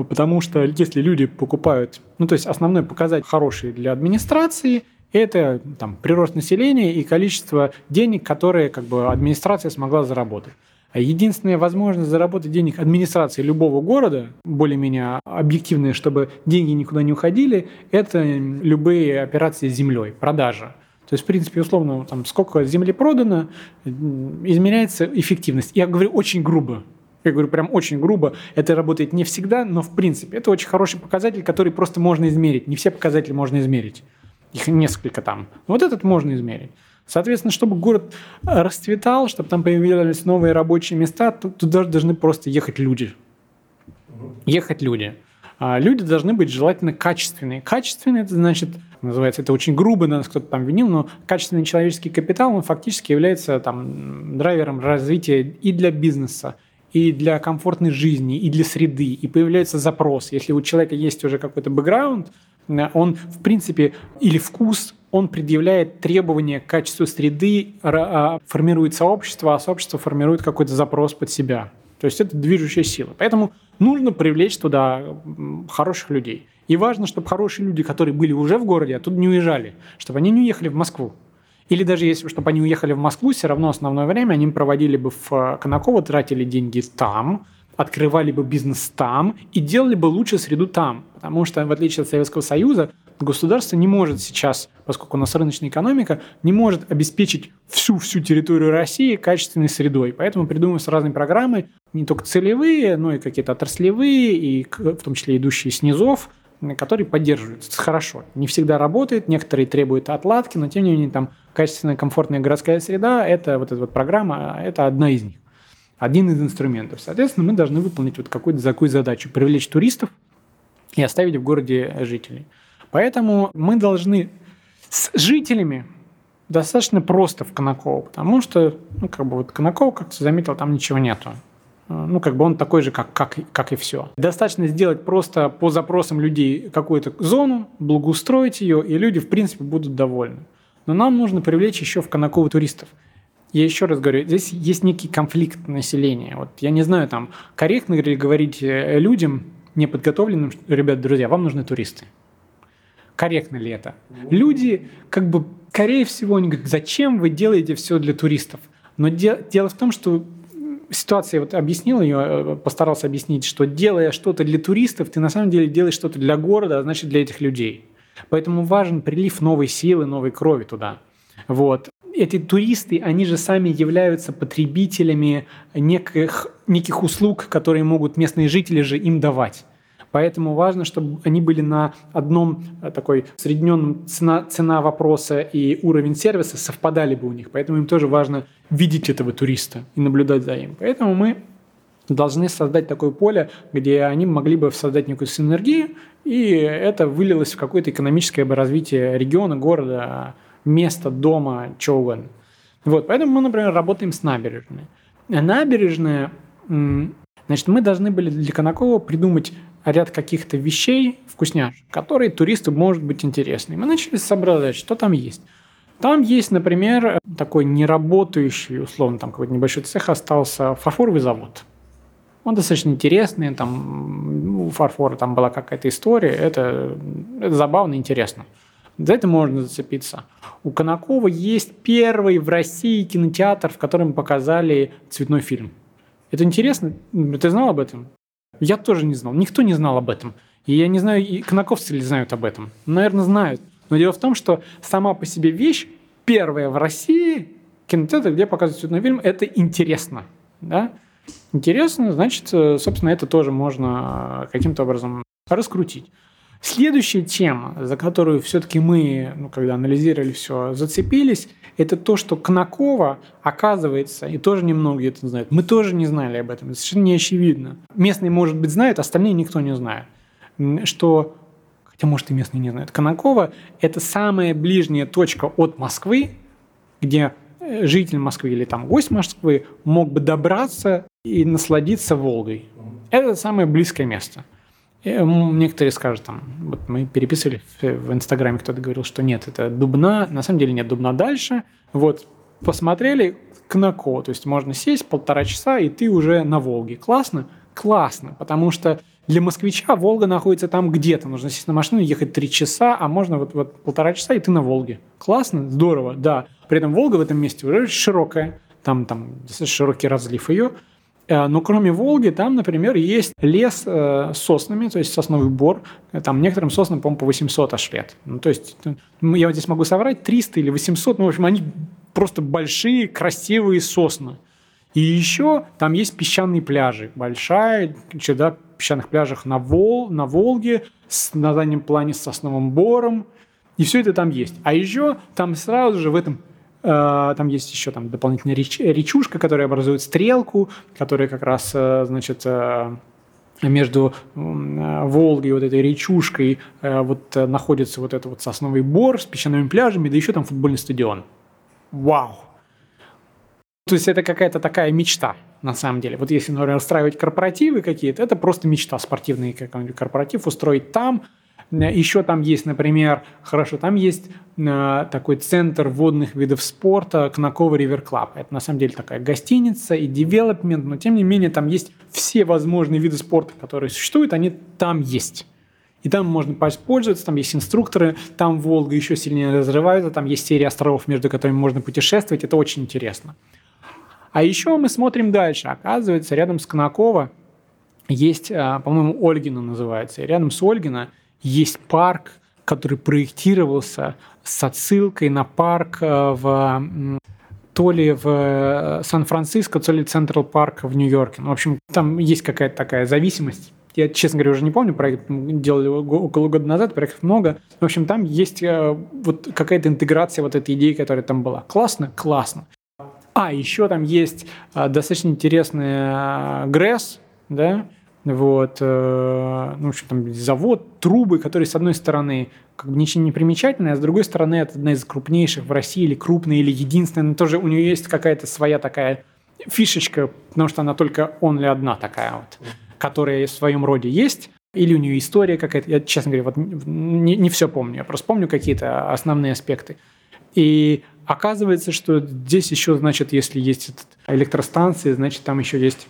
Потому что если люди покупают, ну то есть основной показатель хороший для администрации – это там, прирост населения и количество денег, которые как бы, администрация смогла заработать. А единственная возможность заработать денег администрации любого города, более-менее объективные, чтобы деньги никуда не уходили, это любые операции с землей, продажа. То есть, в принципе, условно, там, сколько земли продано, измеряется эффективность. Я говорю очень грубо. Я говорю прям очень грубо, это работает не всегда, но в принципе это очень хороший показатель, который просто можно измерить. Не все показатели можно измерить. Их несколько там. Вот этот можно измерить. Соответственно, чтобы город расцветал, чтобы там появились новые рабочие места, туда должны просто ехать люди. Ехать люди. А люди должны быть желательно качественные. Качественные, это значит, называется, это очень грубо, нас кто-то там винил, но качественный человеческий капитал, он фактически является там драйвером развития и для бизнеса, и для комфортной жизни, и для среды, и появляется запрос. Если у человека есть уже какой-то бэкграунд, он, в принципе, или вкус, он предъявляет требования к качеству среды, а, формирует сообщество, а сообщество формирует какой-то запрос под себя. То есть это движущая сила. Поэтому нужно привлечь туда хороших людей. И важно, чтобы хорошие люди, которые были уже в городе, оттуда не уезжали, чтобы они не уехали в Москву. Или даже если, чтобы они уехали в Москву, все равно основное время они проводили бы в э, Конаково, тратили деньги там, открывали бы бизнес там и делали бы лучше среду там. Потому что, в отличие от Советского Союза, государство не может сейчас, поскольку у нас рыночная экономика, не может обеспечить всю-всю территорию России качественной средой. Поэтому придумываются разные программы, не только целевые, но и какие-то отраслевые, и в том числе идущие снизов, которые поддерживаются. хорошо. Не всегда работает, некоторые требуют отладки, но тем не менее там качественная, комфортная городская среда – это вот эта вот программа, это одна из них. Один из инструментов. Соответственно, мы должны выполнить вот какую-то такую задачу – привлечь туристов и оставить в городе жителей. Поэтому мы должны с жителями достаточно просто в Конаково, потому что, ну, как бы вот Конаково, как ты заметил, там ничего нету. Ну, как бы он такой же, как, как, как и все. Достаточно сделать просто по запросам людей какую-то зону, благоустроить ее, и люди, в принципе, будут довольны. Но нам нужно привлечь еще в Конаково туристов. Я еще раз говорю, здесь есть некий конфликт населения. Вот я не знаю, там, корректно ли говорить э, людям, неподготовленным, ребят, друзья, вам нужны туристы. Корректно ли это? Люди, как бы, скорее всего, они говорят, зачем вы делаете все для туристов? Но де- дело в том, что ситуация, вот объяснил ее, э, постарался объяснить, что делая что-то для туристов, ты на самом деле делаешь что-то для города, а значит для этих людей. Поэтому важен прилив новой силы, новой крови туда. Вот. Эти туристы, они же сами являются потребителями неких, неких услуг, которые могут местные жители же им давать. Поэтому важно, чтобы они были на одном э, такой средненном цена, цена вопроса и уровень сервиса совпадали бы у них. Поэтому им тоже важно видеть этого туриста и наблюдать за ним. Поэтому мы должны создать такое поле, где они могли бы создать некую синергию, и это вылилось в какое-то экономическое развитие региона, города, места, дома, чего. Вот, поэтому мы, например, работаем с набережной. Набережная, значит, мы должны были для Конакова придумать ряд каких-то вещей, вкусняшек, которые туристу может быть интересны. Мы начали соображать, что там есть. Там есть, например, такой неработающий, условно, там какой-то небольшой цех остался, фарфоровый завод. Он достаточно интересный, там у фарфора там была какая-то история, это, это забавно интересно. За это можно зацепиться. У Конакова есть первый в России кинотеатр, в котором показали цветной фильм. Это интересно? Ты знал об этом? Я тоже не знал. Никто не знал об этом. И я не знаю, и конаковцы ли знают об этом. Наверное, знают. Но дело в том, что сама по себе вещь, первая в России, кинотеатр, где показывают цветной фильм, это интересно. Да? Интересно, значит, э, собственно, это тоже можно каким-то образом раскрутить. Следующая тема, за которую все-таки мы, ну, когда анализировали все, зацепились, это то, что Кнакова, оказывается, и тоже немногие это знают, мы тоже не знали об этом, это совершенно не очевидно. Местные, может быть, знают, остальные никто не знает, что, хотя, может, и местные не знают, Конакова – это самая ближняя точка от Москвы, где э, житель Москвы или там гость Москвы мог бы добраться и насладиться Волгой. Это самое близкое место – Некоторые скажут, там, вот мы переписывали в Инстаграме, кто-то говорил, что нет, это Дубна, на самом деле нет Дубна дальше. Вот, посмотрели Кнако, то есть можно сесть полтора часа, и ты уже на Волге. Классно? Классно, потому что для москвича Волга находится там где-то. Нужно сесть на машину, ехать три часа, а можно вот, вот полтора часа, и ты на Волге. Классно? Здорово, да. При этом Волга в этом месте уже широкая, там, там широкий разлив ее. Э, но кроме Волги, там, например, есть лес э, с соснами, то есть сосновый бор. Там некоторым соснам, по-моему, по 800 аж лет. Ну, то есть, я вот здесь могу соврать, 300 или 800, ну, в общем, они просто большие, красивые сосны. И еще там есть песчаные пляжи. Большая череда песчаных пляжах на, Вол, на Волге, с, на заднем плане с сосновым бором. И все это там есть. А еще там сразу же в этом Э, там есть еще там дополнительная реч, речушка, которая образует стрелку, которая как раз, э, значит, э, между Волгой, вот этой речушкой, вот находится вот этот вот сосновый бор с песчаными пляжами, да еще там футбольный стадион. Вау! То есть это какая-то такая мечта, на самом деле. Вот если, например, устраивать корпоративы какие-то, это просто мечта, спортивный корпоратив устроить там. Еще там есть, например, хорошо, там есть такой центр водных видов спорта Конаково River Club. Это на самом деле такая гостиница и девелопмент, но тем не менее там есть все возможные виды спорта, которые существуют, они там есть. И там можно пользоваться, там есть инструкторы, там Волга еще сильнее разрывается, там есть серия островов, между которыми можно путешествовать, это очень интересно. А еще мы смотрим дальше. Оказывается, рядом с Конаково есть, а, по-моему, Ольгина называется. И рядом с Ольгина есть парк, который проектировался с отсылкой на парк а, в то ли в э, Сан-Франциско, то ли Централ Парк в Нью-Йорке. Ну, в общем, там есть какая-то такая зависимость. Я, честно говоря, уже не помню, проект делали около года назад, проектов много. В общем, там есть э, вот какая-то интеграция вот этой идеи, которая там была. Классно? Классно. А, еще там есть достаточно интересный ГРЭС, да, вот, э, ну, в общем, там завод, трубы, которые, с одной стороны, как бы ничего не примечательные, а с другой стороны, это одна из крупнейших в России, или крупная, или единственная, но тоже у нее есть какая-то своя такая фишечка, потому что она только он ли одна такая вот, которая в своем роде есть, или у нее история какая-то. Я, честно говоря, вот не, не все помню, я просто помню какие-то основные аспекты. И Оказывается, что здесь еще, значит, если есть электростанции, значит, там еще есть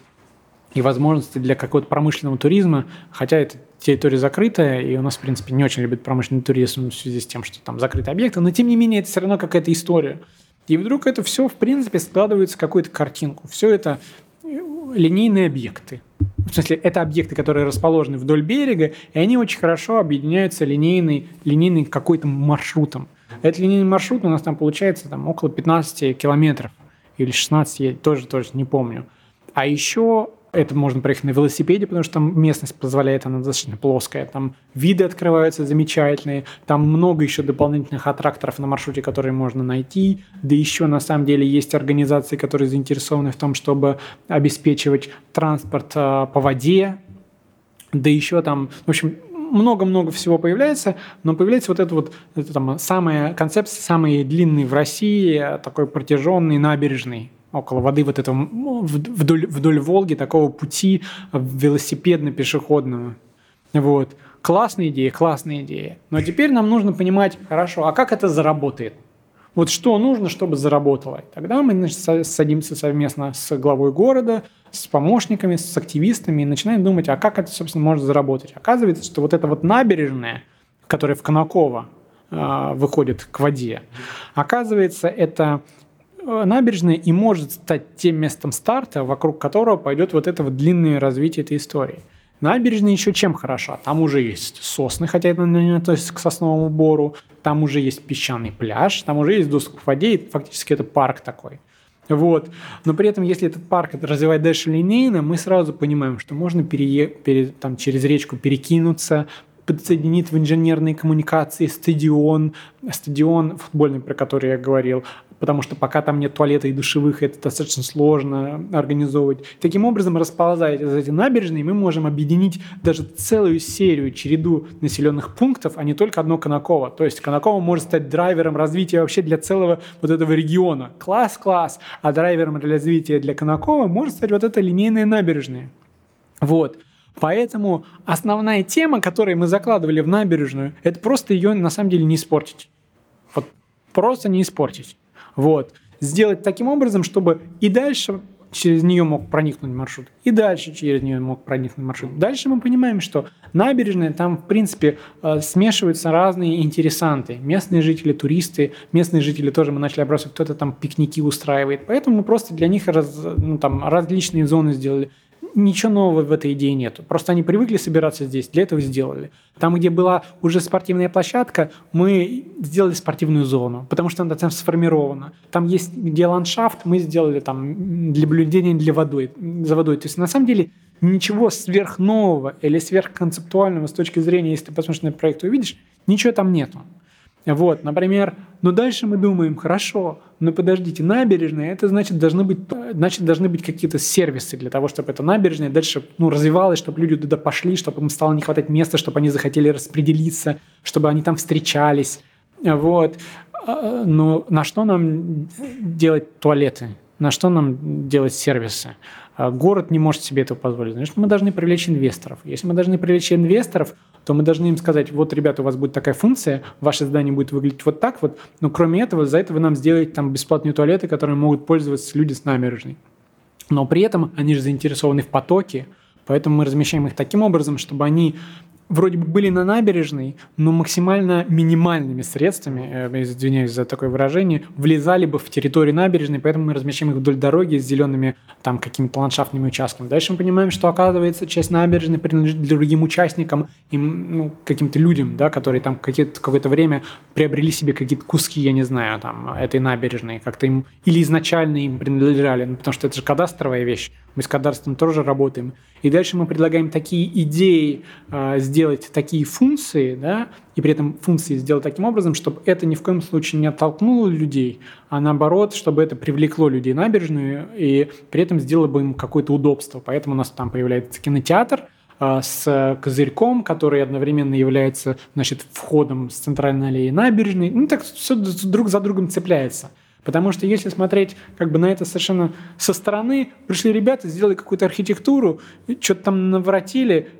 и возможности для какого-то промышленного туризма, хотя эта территория закрытая, и у нас, в принципе, не очень любят промышленный туризм в связи с тем, что там закрытые объекты, но, тем не менее, это все равно какая-то история. И вдруг это все, в принципе, складывается в какую-то картинку. Все это э, линейные объекты. В смысле, это объекты, которые расположены вдоль берега, и они очень хорошо объединяются линейной, линейной какой-то маршрутом. Этот линейный маршрут у нас там получается там, около 15 километров или 16, я тоже, тоже не помню. А еще это можно проехать на велосипеде, потому что там местность позволяет, она достаточно плоская. Там виды открываются замечательные, там много еще дополнительных аттракторов на маршруте, которые можно найти. Да еще на самом деле есть организации, которые заинтересованы в том, чтобы обеспечивать транспорт а, по воде. Да еще там, в общем, много-много всего появляется, но появляется вот эта вот это там, самая концепция, самый длинный в России, такой протяженный набережный около воды вот этого вдоль, вдоль Волги такого пути велосипедно-пешеходного. Вот. Классная идея, классная идея. Но теперь нам нужно понимать, хорошо, а как это заработает? Вот что нужно, чтобы заработало? Тогда мы значит, садимся совместно с главой города, с помощниками, с активистами и начинаем думать, а как это, собственно, может заработать. Оказывается, что вот эта вот набережная, которая в Конаково э, выходит к воде, оказывается, это набережная и может стать тем местом старта, вокруг которого пойдет вот это вот длинное развитие этой истории. Набережная еще чем хороша? Там уже есть сосны, хотя это не относится к сосновому бору, там уже есть песчаный пляж, там уже есть доступ к воде, и фактически это парк такой. Вот. Но при этом, если этот парк развивать дальше линейно, мы сразу понимаем, что можно перее, пере, там, через речку перекинуться, подсоединить в инженерные коммуникации стадион, стадион футбольный, про который я говорил, потому что пока там нет туалета и душевых, это достаточно сложно организовывать. Таким образом, расползая эти набережные, мы можем объединить даже целую серию, череду населенных пунктов, а не только одно Конаково. То есть Конаково может стать драйвером развития вообще для целого вот этого региона. Класс-класс. А драйвером развития для Конакова может стать вот эта линейная набережная. Вот. Поэтому основная тема, которую мы закладывали в набережную, это просто ее на самом деле не испортить. Вот просто не испортить. Вот. Сделать таким образом, чтобы и дальше через нее мог проникнуть маршрут, и дальше через нее мог проникнуть маршрут. Дальше мы понимаем, что набережная, там, в принципе, э, смешиваются разные интересанты. Местные жители, туристы, местные жители тоже мы начали обрабатывать, кто-то там пикники устраивает. Поэтому мы просто для них раз, ну, там, различные зоны сделали ничего нового в этой идее нету. Просто они привыкли собираться здесь, для этого сделали. Там, где была уже спортивная площадка, мы сделали спортивную зону, потому что она там сформирована. Там есть где ландшафт, мы сделали там для наблюдения для водой, за водой. То есть на самом деле ничего сверхнового или сверхконцептуального с точки зрения, если ты посмотришь на проект, увидишь, ничего там нету. Вот, например, но дальше мы думаем, хорошо, но подождите, набережная, это значит должны быть, значит должны быть какие-то сервисы для того, чтобы эта набережная дальше ну, развивалась, чтобы люди туда пошли, чтобы им стало не хватать места, чтобы они захотели распределиться, чтобы они там встречались. Вот. А, но на что нам делать туалеты? На что нам делать сервисы? А город не может себе этого позволить. Значит, мы должны привлечь инвесторов. Если мы должны привлечь инвесторов, то мы должны им сказать, вот, ребята, у вас будет такая функция, ваше здание будет выглядеть вот так вот, но кроме этого, за это вы нам сделаете там бесплатные туалеты, которые могут пользоваться люди с набережной. Но при этом они же заинтересованы в потоке, поэтому мы размещаем их таким образом, чтобы они вроде бы были на набережной, но максимально минимальными средствами, э, извиняюсь за такое выражение, влезали бы в территорию набережной, поэтому мы размещаем их вдоль дороги с зелеными там какими-то ландшафтными участками. Дальше мы понимаем, что оказывается часть набережной принадлежит другим участникам, им, ну, каким-то людям, да, которые там какое-то время приобрели себе какие-то куски, я не знаю, там, этой набережной, как-то им, или изначально им принадлежали, ну, потому что это же кадастровая вещь, мы с кадастром тоже работаем. И дальше мы предлагаем такие идеи э, сделать такие функции, да, и при этом функции сделать таким образом, чтобы это ни в коем случае не оттолкнуло людей, а наоборот, чтобы это привлекло людей набережную и при этом сделало бы им какое-то удобство. Поэтому у нас там появляется кинотеатр, а, с козырьком, который одновременно является значит, входом с центральной аллеи набережной. Ну, так все друг за другом цепляется. Потому что если смотреть как бы на это совершенно со стороны, пришли ребята, сделали какую-то архитектуру, что-то там наворотили,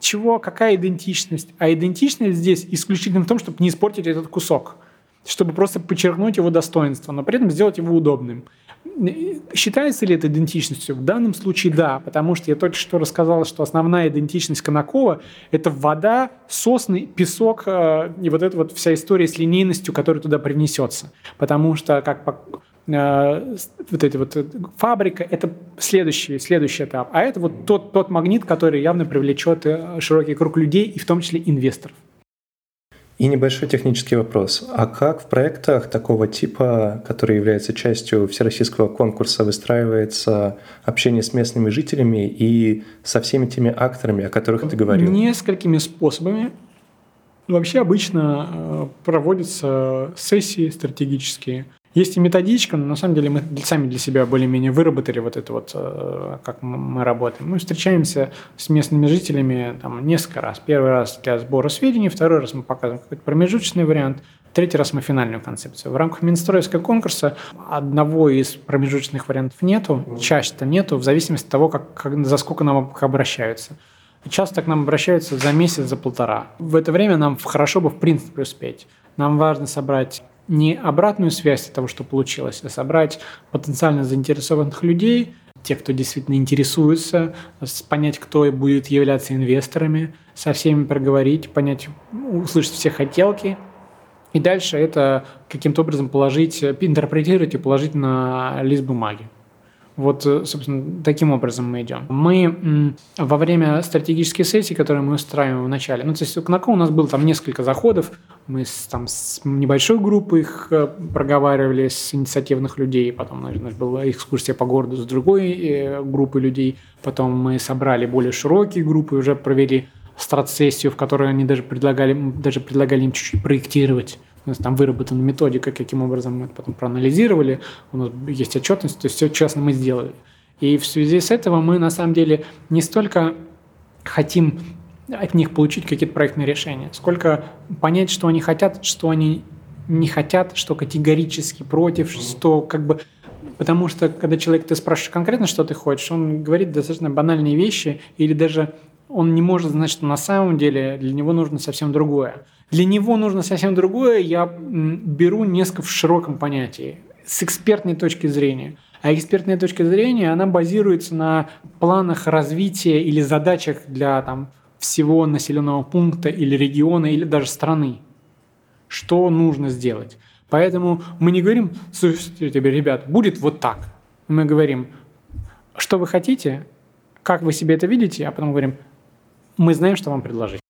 чего, какая идентичность? А идентичность здесь исключительно в том, чтобы не испортить этот кусок, чтобы просто подчеркнуть его достоинство, но при этом сделать его удобным. Считается ли это идентичностью? В данном случае да, потому что я только что рассказал, что основная идентичность Конакова – это вода, сосны, песок э, и вот эта вот вся история с линейностью, которая туда принесется. Потому что, как э, вот эта вот фабрика – это следующий, следующий этап. А это вот тот, тот магнит, который явно привлечет э, широкий круг людей, и в том числе инвесторов. И небольшой технический вопрос. А как в проектах такого типа, который является частью всероссийского конкурса, выстраивается общение с местными жителями и со всеми теми акторами, о которых ты говорил? Несколькими способами. Вообще обычно э, проводятся сессии стратегические – есть и методичка, но на самом деле мы сами для себя более-менее выработали вот это вот, э, как мы работаем. Мы встречаемся с местными жителями там, несколько раз. Первый раз для сбора сведений, второй раз мы показываем какой-то промежуточный вариант, третий раз мы финальную концепцию. В рамках Минстроевского конкурса одного из промежуточных вариантов нету, чаще-то нету, в зависимости от того, как, как, за сколько нам обращаются. Часто к нам обращаются за месяц, за полтора. В это время нам хорошо бы в принципе успеть. Нам важно собрать не обратную связь того, что получилось, а собрать потенциально заинтересованных людей, тех, кто действительно интересуется, понять, кто будет являться инвесторами, со всеми проговорить, понять, услышать все хотелки, и дальше это каким-то образом положить, интерпретировать и положить на лист бумаги. Вот, э, собственно, таким образом мы идем. Мы во время стратегической сессии, которую мы устраиваем в начале, ну, то есть у КНАКО у нас было там несколько заходов, мы с, там с небольшой группой их э, проговаривали, с инициативных людей, потом нас была экскурсия по городу с другой э, группой людей, потом мы собрали более широкие группы, уже провели страт-сессию, в которой они даже предлагали, даже предлагали им чуть-чуть проектировать. У нас там выработана методика, каким образом мы это потом проанализировали, у нас есть отчетность, то есть все честно мы сделали. И в связи с этим мы на самом деле не столько хотим от них получить какие-то проектные решения, сколько понять, что они хотят, что они не хотят, что категорически против, что как бы Потому что, когда человек ты спрашиваешь конкретно, что ты хочешь, он говорит достаточно банальные вещи, или даже он не может знать, что на самом деле для него нужно совсем другое. Для него нужно совсем другое, я беру несколько в широком понятии, с экспертной точки зрения. А экспертная точка зрения, она базируется на планах развития или задачах для там, всего населенного пункта или региона или даже страны. Что нужно сделать? Поэтому мы не говорим, слушайте, ребят, будет вот так. Мы говорим, что вы хотите, как вы себе это видите, а потом говорим, мы знаем, что вам предложить.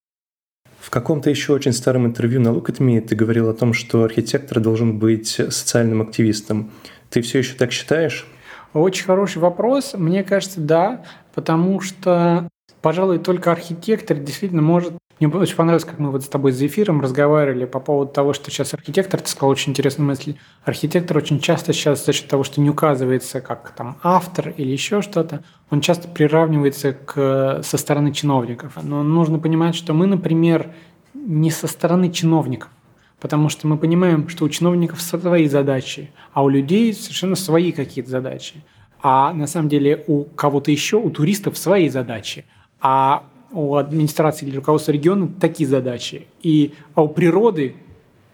В каком-то еще очень старом интервью на Look at Me ты говорил о том, что архитектор должен быть социальным активистом. Ты все еще так считаешь? Очень хороший вопрос. Мне кажется, да, потому что, пожалуй, только архитектор действительно может Мне очень понравилось, как мы вот с тобой за эфиром разговаривали по поводу того, что сейчас архитектор, ты сказал очень интересную мысль, архитектор очень часто сейчас за счет того, что не указывается как там автор или еще что-то, он часто приравнивается к, со стороны чиновников. Но нужно понимать, что мы, например, не со стороны чиновников, потому что мы понимаем, что у чиновников свои задачи, а у людей совершенно свои какие-то задачи. А на самом деле у кого-то еще, у туристов свои задачи. А у администрации или руководства региона такие задачи. И, а у природы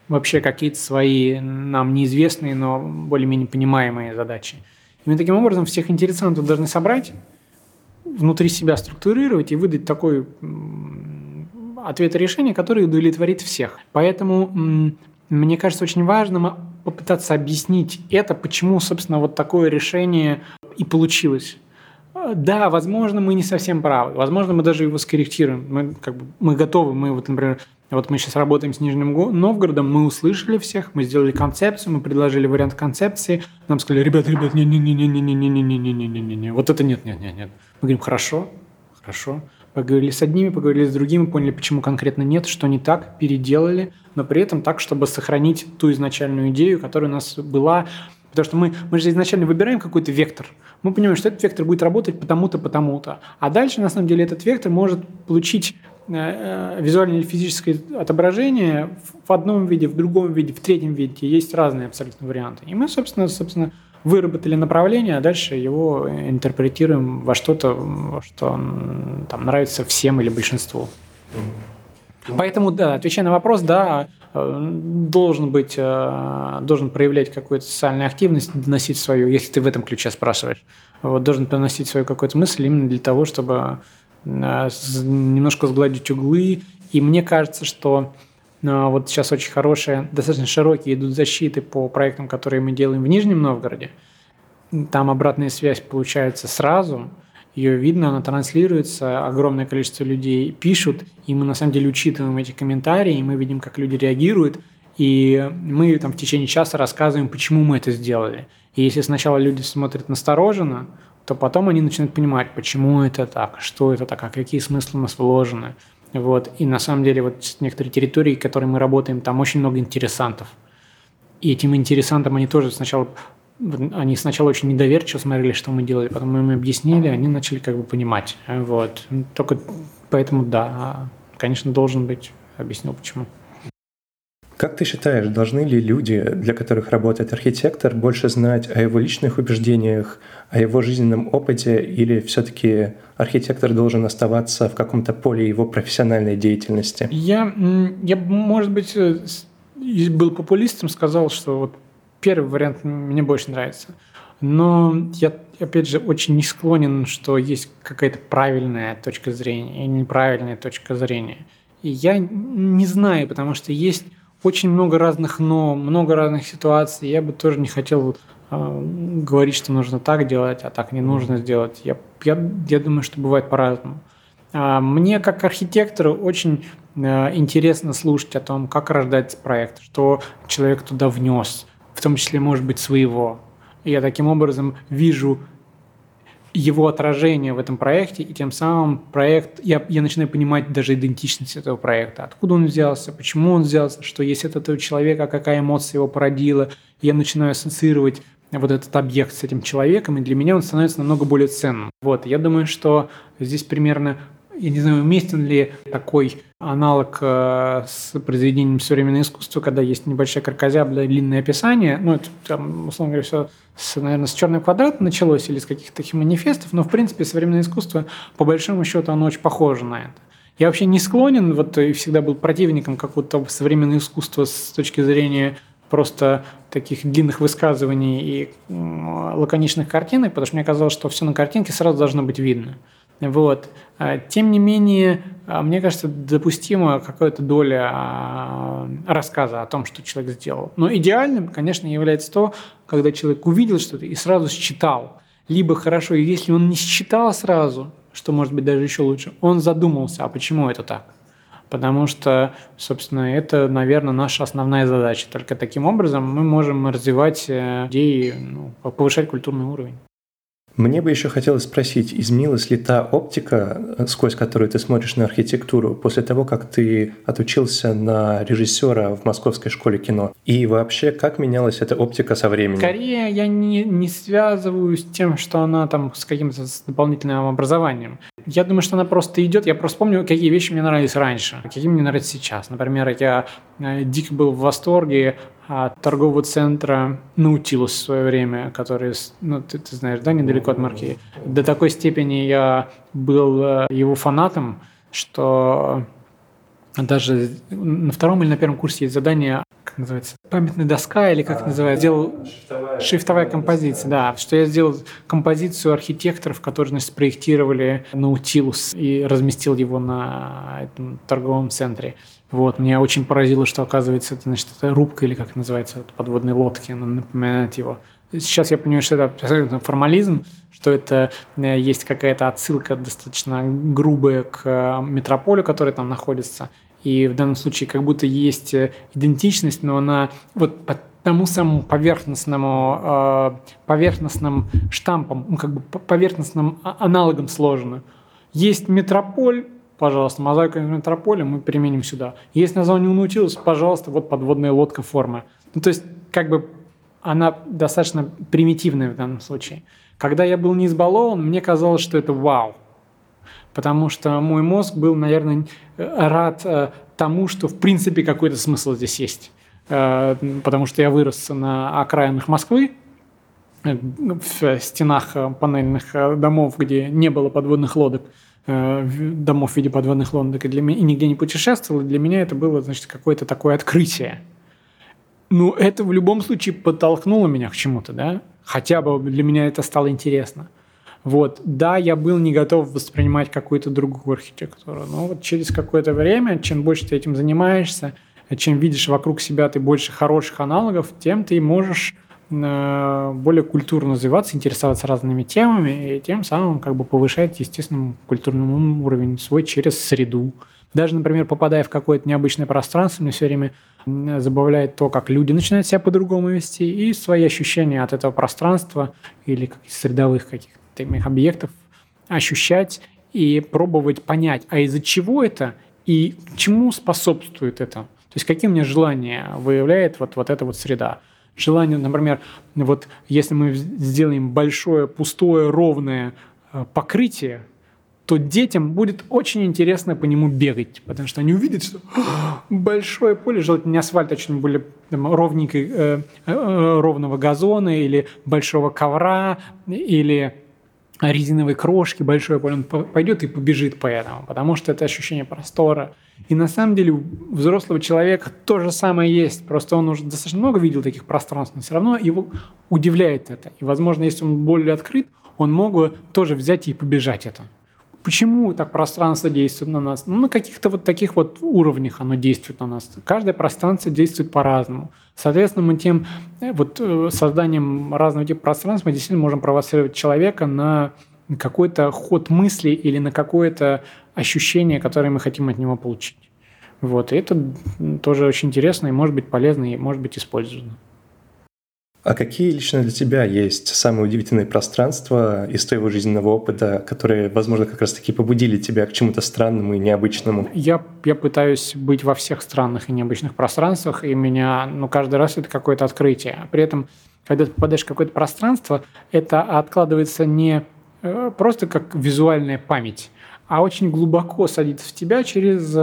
вообще какие-то свои нам неизвестные, но более-менее понимаемые задачи. И мы таким образом всех интересантов должны собрать, внутри себя структурировать и выдать такой ответ и решение, который удовлетворит всех. Поэтому мне кажется очень важным попытаться объяснить это, почему, собственно, вот такое решение и получилось. Да, возможно, мы не совсем правы. Возможно, мы даже его скорректируем. Мы, как бы, мы готовы. Мы, вот, например, вот мы сейчас работаем с Нижним Новгородом, мы услышали всех, мы сделали концепцию, мы предложили вариант концепции, нам сказали, ребят, ребят, не, не, не, не, не, не, не, не, не, не, не, не, не, вот это нет, нет, нет, нет. Мы говорим, хорошо, хорошо. Поговорили с одними, поговорили с другими, поняли, почему конкретно нет, что не так, переделали, но при этом так, чтобы сохранить ту изначальную идею, которая у нас была. Потому что мы, мы же изначально выбираем какой-то вектор. Мы понимаем, что этот вектор будет работать потому-то, потому-то. А дальше, на самом деле, этот вектор может получить э, э, визуальное или физическое отображение в одном виде, в другом виде, в третьем виде. Есть разные абсолютно варианты. И мы, собственно, собственно выработали направление, а дальше его интерпретируем во что-то, что там нравится всем или большинству. Поэтому, да, отвечая на вопрос, да, должен быть, э, должен проявлять какую-то социальную активность, доносить свою, если ты в этом ключе спрашиваешь, вот, должен доносить свою какую-то мысль именно для того, чтобы э, немножко сгладить углы. И мне кажется, что вот сейчас очень хорошие, достаточно широкие идут защиты по проектам, которые мы делаем в Нижнем Новгороде. Там обратная связь получается сразу, ее видно, она транслируется, огромное количество людей пишут, и мы на самом деле учитываем эти комментарии, и мы видим, как люди реагируют, и мы там в течение часа рассказываем, почему мы это сделали. И если сначала люди смотрят настороженно, то потом они начинают понимать, почему это так, что это так, а какие смыслы у нас вложены. Вот. И на самом деле вот некоторые территории, в которой мы работаем, там очень много интересантов. И этим интересантам они тоже сначала они сначала очень недоверчиво смотрели, что мы делали, потом мы им объяснили, они начали как бы понимать. Вот. Только поэтому да, конечно, должен быть. Объяснил почему. Как ты считаешь, должны ли люди, для которых работает архитектор, больше знать о его личных убеждениях, о его жизненном опыте, или все-таки архитектор должен оставаться в каком-то поле его профессиональной деятельности? Я, я может быть, э, был популистом, сказал, что вот первый вариант мне больше нравится. Но я, опять же, очень не склонен, что есть какая-то правильная точка зрения и неправильная точка зрения. И я не знаю, потому что есть очень много разных «но», много разных ситуаций. Я бы тоже не хотел э, говорить, что нужно так делать, а так не нужно сделать. Я, я, я думаю, что бывает по-разному. А мне, как архитектору, очень э, интересно слушать о том, как рождается проект, что человек туда внес, в том числе, может быть, своего. Я таким образом вижу его отражение в этом проекте, и тем самым проект, я, я начинаю понимать даже идентичность этого проекта, откуда он взялся, почему он взялся, что есть от этого человека, какая эмоция его породила. Я начинаю ассоциировать вот этот объект с этим человеком, и для меня он становится намного более ценным. Вот, я думаю, что здесь примерно я не знаю, уместен ли такой аналог э, с произведением современного искусства, когда есть небольшая каркозябля, длинное описание. Ну, это, там, условно говоря, все, с, наверное, с черным квадратом началось или с каких-то таких манифестов, но, в принципе, современное искусство, по большому счету, оно очень похоже на это. Я вообще не склонен, вот и всегда был противником какого-то современного искусства с точки зрения просто таких длинных высказываний и лаконичных картинок, потому что мне казалось, что все на картинке сразу должно быть видно. Вот. А, тем не менее, а, мне кажется, допустима какая-то доля а, рассказа о том, что человек сделал. Но идеальным, конечно, является то, когда человек увидел что-то и сразу считал. Либо хорошо, если он не считал сразу, что может быть даже еще лучше, он задумался, а почему это так? Потому что, собственно, это, наверное, наша основная задача. Только таким образом мы можем развивать э, идеи, ну, повышать культурный уровень. Мне бы еще хотелось спросить, изменилась ли та оптика, э, сквозь которую ты смотришь на архитектуру, после того, как ты отучился на режиссера в Московской школе кино? И вообще, как менялась эта оптика со временем? Скорее, я не, не связываю с тем, что она там с каким-то дополнительным образованием. Я думаю, что она просто идет. Я просто помню, какие вещи мне нравились раньше, какие мне нравятся сейчас. Например, я э, дико был в восторге от торгового центра Наутилус в свое время, который, ну, ты, ты знаешь, да, недалеко от Марки. До такой степени я был э, его фанатом, что даже на втором или на первом курсе есть задание, как называется, памятная доска или как а, называется, сделал шрифтовая, шрифтовая композиция, да, что я сделал композицию архитекторов, которые, значит, спроектировали Наутилус и разместил его на этом торговом центре. Вот, меня очень поразило, что, оказывается, это, значит, это рубка или как называется, подводные лодки, она напоминает его. Сейчас я понимаю, что это абсолютно формализм, что это э, есть какая-то отсылка достаточно грубая к э, метрополю, который там находится. И в данном случае как будто есть э, идентичность, но она вот по тому самому поверхностному, поверхностным штампом, ну, как бы поверхностным а, аналогом сложена. Есть метрополь, пожалуйста, мозаика метрополя мы применим сюда. Есть название Наутилус, пожалуйста, вот подводная лодка формы. Ну, то есть, как бы она достаточно примитивная в данном случае. Когда я был не избалован, мне казалось, что это вау. Потому что мой мозг был, наверное, рад э, тому, что в принципе какой-то смысл здесь есть. Э, потому что я вырос на окраинах Москвы, э, в стенах панельных домов, где не было подводных лодок, домов в виде подводных лодок, и, для меня, и нигде не путешествовал, и для меня это было, значит, какое-то такое открытие. Ну, это в любом случае подтолкнуло меня к чему-то, да? Хотя бы для меня это стало интересно. Вот, да, я был не готов воспринимать какую-то другую архитектуру, но вот через какое-то время, чем больше ты этим занимаешься, чем видишь вокруг себя ты больше хороших аналогов, тем ты можешь э, более культурно развиваться, интересоваться разными темами и тем самым как бы повышать, естественно, культурный уровень свой через среду. Даже, например, попадая в какое-то необычное пространство, мне все время забавляет то, как люди начинают себя по-другому вести, и свои ощущения от этого пространства или как средовых каких-то объектов ощущать и пробовать понять, а из-за чего это и чему способствует это. То есть какие у меня желания выявляет вот, вот эта вот среда. Желание, например, вот если мы сделаем большое, пустое, ровное э, покрытие, то детям будет очень интересно по нему бегать, потому что они увидят, что большое поле, желательно не асфальт, а что-нибудь более там, ровненькой, э, э, ровного газона или большого ковра, или резиновой крошки, большое поле, он пойдет и побежит по этому, потому что это ощущение простора. И на самом деле у взрослого человека то же самое есть, просто он уже достаточно много видел таких пространств, но все равно его удивляет это. И, возможно, если он более открыт, он мог бы тоже взять и побежать это. Почему так пространство действует на нас? Ну, на каких-то вот таких вот уровнях оно действует на нас. Каждое пространство действует по-разному. Соответственно, мы тем э, вот э, созданием разного типа пространств мы действительно можем провоцировать человека на какой-то ход мысли или на какое-то ощущение, которое мы хотим от него получить. Вот. И это тоже очень интересно и может быть полезно и может быть использовано. А какие лично для тебя есть самые удивительные пространства из твоего жизненного опыта, которые, возможно, как раз-таки побудили тебя к чему-то странному и необычному? Я, я пытаюсь быть во всех странных и необычных пространствах, и меня, ну, каждый раз это какое-то открытие. При этом, когда ты попадаешь в какое-то пространство, это откладывается не э, просто как визуальная память, а очень глубоко садится в тебя через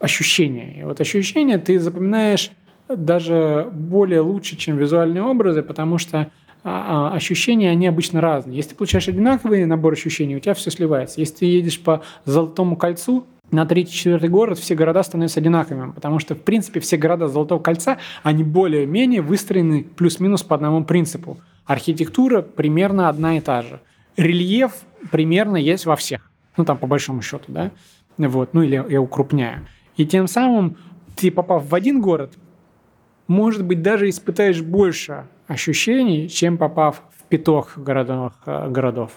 ощущения. И вот ощущения ты запоминаешь даже более лучше, чем визуальные образы, потому что а, а, ощущения, они обычно разные. Если ты получаешь одинаковый набор ощущений, у тебя все сливается. Если ты едешь по Золотому кольцу, на третий-четвертый город все города становятся одинаковыми, потому что, в принципе, все города Золотого кольца, они более-менее выстроены плюс-минус по одному принципу. Архитектура примерно одна и та же. Рельеф примерно есть во всех. Ну, там, по большому счету, да? Вот, ну, или я укрупняю. И тем самым ты, попав в один город, может быть, даже испытаешь больше ощущений, чем попав в пяток городов. Э, городов.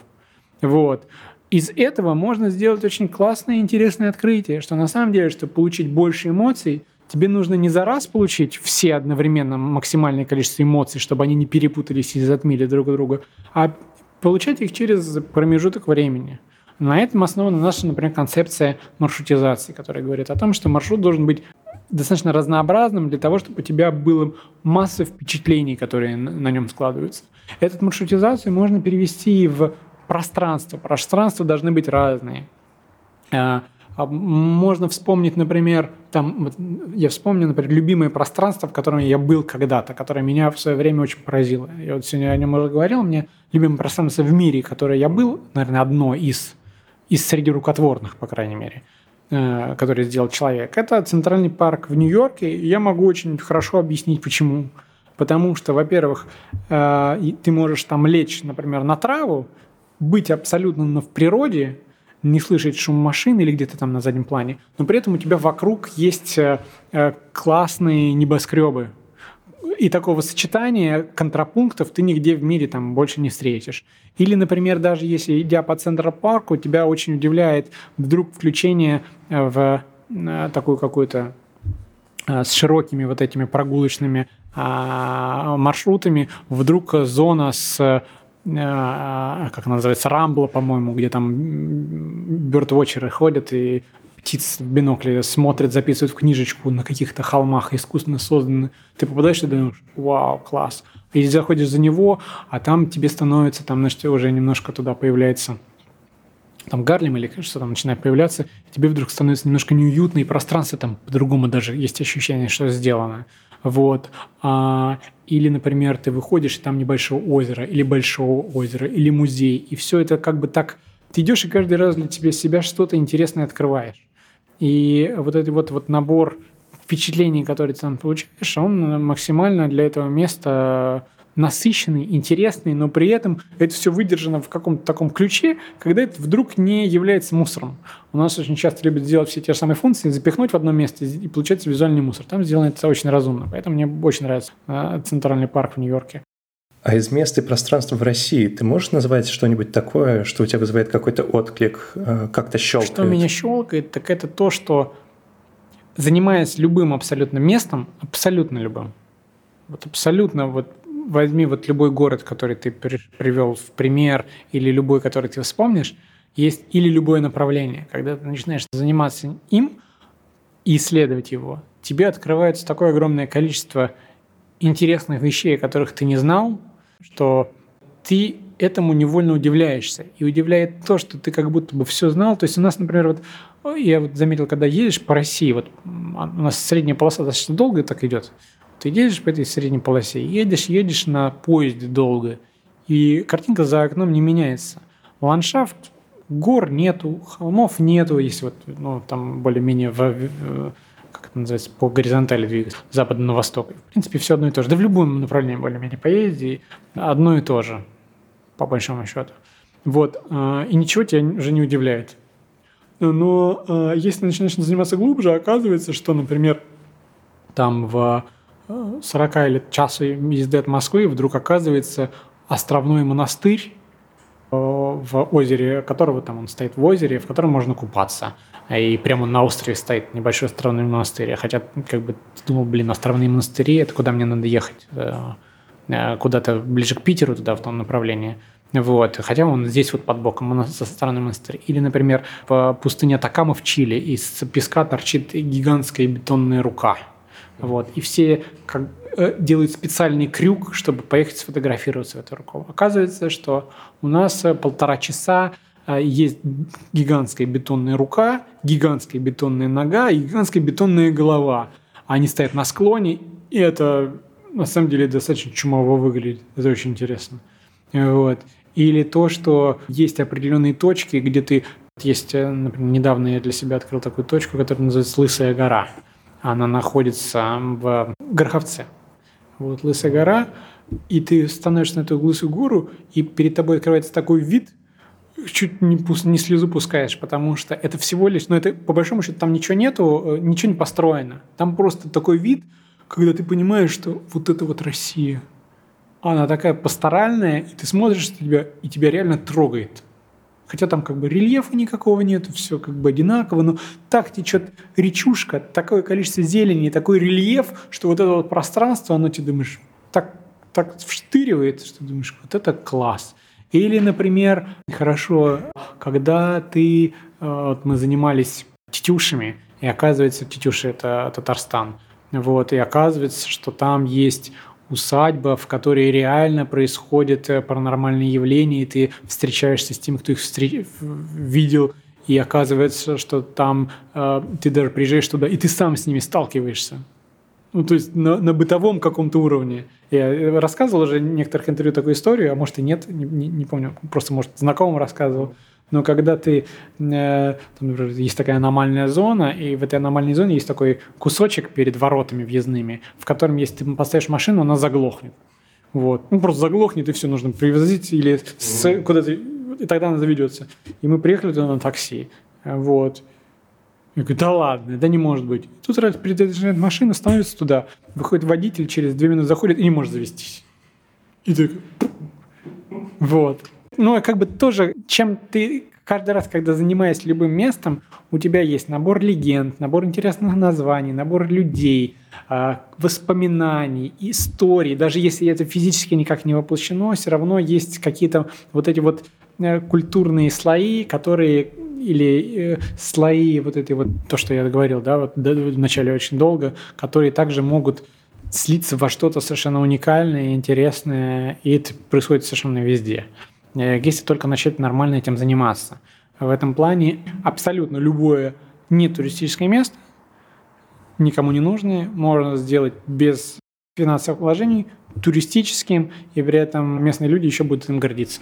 Вот. Из этого можно сделать очень классное и интересное открытие, что на самом деле, чтобы получить больше эмоций, тебе нужно не за раз получить все одновременно максимальное количество эмоций, чтобы они не перепутались и затмили друг друга, а получать их через промежуток времени. На этом основана наша, например, концепция маршрутизации, которая говорит о том, что маршрут должен быть достаточно разнообразным для того, чтобы у тебя было масса впечатлений, которые на нем складываются. Эту маршрутизацию можно перевести в пространство. Пространства должны быть разные. А, а можно вспомнить, например, там, я вспомню, например, любимое пространство, в котором я был когда-то, которое меня в свое время очень поразило. Я вот сегодня о нем уже говорил, мне любимое пространство в мире, которое я был, наверное, одно из, из среди рукотворных, по крайней мере, который сделал человек, это Центральный парк в Нью-Йорке. Я могу очень хорошо объяснить, почему. Потому что, во-первых, э, ты можешь там лечь, например, на траву, быть абсолютно в природе, не слышать шум машин или где-то там на заднем плане, но при этом у тебя вокруг есть э, э, классные небоскребы. И такого сочетания контрапунктов ты нигде в мире там больше не встретишь. Или, например, даже если идя по Централ парку, тебя очень удивляет вдруг включение э, в такую какую-то с широкими вот этими прогулочными а, маршрутами, вдруг зона с а, как она называется, Рамбла, по-моему, где там бёрдвотчеры ходят и птиц в бинокле смотрят, записывают в книжечку на каких-то холмах искусственно созданы. Ты попадаешь и думаешь, вау, класс. И заходишь за него, а там тебе становится, там, значит, уже немножко туда появляется там Гарлем или что там начинает появляться, тебе вдруг становится немножко неуютно, и пространство там по-другому даже есть ощущение, что сделано. Вот. А, или, например, ты выходишь, и там небольшое озеро, или большое озеро, или музей. И все это как бы так... Ты идешь и каждый раз для тебя себя что-то интересное открываешь. И вот этот вот, вот набор впечатлений, которые ты там получаешь, он максимально для этого места насыщенный, интересный, но при этом это все выдержано в каком-то таком ключе, когда это вдруг не является мусором. У нас очень часто любят сделать все те же самые функции, запихнуть в одно место и получается визуальный мусор. Там сделано это очень разумно. Поэтому мне очень нравится а, Центральный парк в Нью-Йорке. А из мест и пространства в России ты можешь назвать что-нибудь такое, что у тебя вызывает какой-то отклик, а, как-то щелкает? Что меня щелкает, так это то, что занимаясь любым абсолютно местом, абсолютно любым, вот абсолютно вот возьми вот любой город, который ты привел в пример, или любой, который ты вспомнишь, есть или любое направление. Когда ты начинаешь заниматься им и исследовать его, тебе открывается такое огромное количество интересных вещей, которых ты не знал, что ты этому невольно удивляешься. И удивляет то, что ты как будто бы все знал. То есть у нас, например, вот я вот заметил, когда едешь по России, вот у нас средняя полоса достаточно долго так идет, ты едешь по этой средней полосе, едешь, едешь на поезде долго, и картинка за окном не меняется. Ландшафт, гор нету, холмов нету, если вот, ну, там более-менее в, как это называется, по горизонтали двигаться, с запада на восток. В принципе, все одно и то же. Да в любом направлении более-менее поезде одно и то же, по большому счету. Вот, а, и ничего тебя уже не удивляет. Но а, если начинаешь заниматься глубже, оказывается, что, например, там в 40 или часа езды от Москвы вдруг оказывается островной монастырь э, в озере, которого там он стоит в озере, в котором можно купаться. И прямо на острове стоит небольшой островной монастырь. Хотя, как бы, думал, блин, островные монастыри, это куда мне надо ехать? Э, э, куда-то ближе к Питеру, туда, в том направлении. Вот. Хотя он здесь вот под боком, со стороны монастыря. Или, например, в пустыне Атакама в Чили из песка торчит гигантская бетонная рука – вот. И все как, э, делают специальный крюк, чтобы поехать сфотографироваться в эту руку. Оказывается, что у нас э, полтора часа э, есть гигантская бетонная рука, гигантская бетонная нога и гигантская бетонная голова. Они стоят на склоне, и это на самом деле достаточно чумово выглядит. Это очень интересно. Вот. Или то, что есть определенные точки, где ты... Есть, например, недавно я для себя открыл такую точку, которая называется Лысая гора. Она находится в Гороховце. Вот Лысая гора, и ты становишься на эту лысую гору, и перед тобой открывается такой вид, чуть не, не слезу пускаешь, потому что это всего лишь, ну это по большому счету там ничего нету, э, ничего не построено. Там просто такой вид, когда ты понимаешь, что вот это вот Россия. Она такая пасторальная, и ты смотришь на тебя, и тебя реально трогает. Хотя там как бы рельефа никакого нет, все как бы одинаково, но так течет речушка, такое количество зелени, такой рельеф, что вот это вот пространство, оно тебе думаешь, так, так вштыривает, что думаешь, вот это класс. Или, например, хорошо, когда ты, вот мы занимались тетюшами, и оказывается, тетюши – это Татарстан, вот, и оказывается, что там есть усадьба, в которой реально происходят э, паранормальные явления, и ты встречаешься с тем, кто их встреч... видел, и оказывается, что там э, ты даже приезжаешь туда, и ты сам с ними сталкиваешься. Ну, то есть на, на бытовом каком-то уровне. Я э, рассказывал уже в некоторых интервью такую историю, а может и нет, не, не, не помню, просто, может, знакомым рассказывал. Но когда ты, э, там, например, есть такая аномальная зона, и в этой аномальной зоне есть такой кусочек перед воротами въездными, в котором, если ты поставишь машину, она заглохнет. Вот. Ну, просто заглохнет, и все, нужно привозить или с, куда-то, и тогда она заведется. И мы приехали туда на такси. Вот. Я говорю, да ладно, да не может быть. Тут раз приезжает машина, становится туда, выходит водитель, через две минуты заходит и не может завестись. И так, вот. Ну, как бы тоже, чем ты каждый раз, когда занимаешься любым местом, у тебя есть набор легенд, набор интересных названий, набор людей, а, воспоминаний, историй. Даже если это физически никак не воплощено, все равно есть какие-то вот эти вот э, культурные слои, которые или э, слои вот этой вот, то, что я говорил, да, вот в начале очень долго, которые также могут слиться во что-то совершенно уникальное, интересное, и это происходит совершенно везде. Э, если только начать нормально этим заниматься. В этом плане абсолютно любое нетуристическое место, никому не нужное, можно сделать без финансовых вложений, туристическим, и при этом местные люди еще будут им гордиться.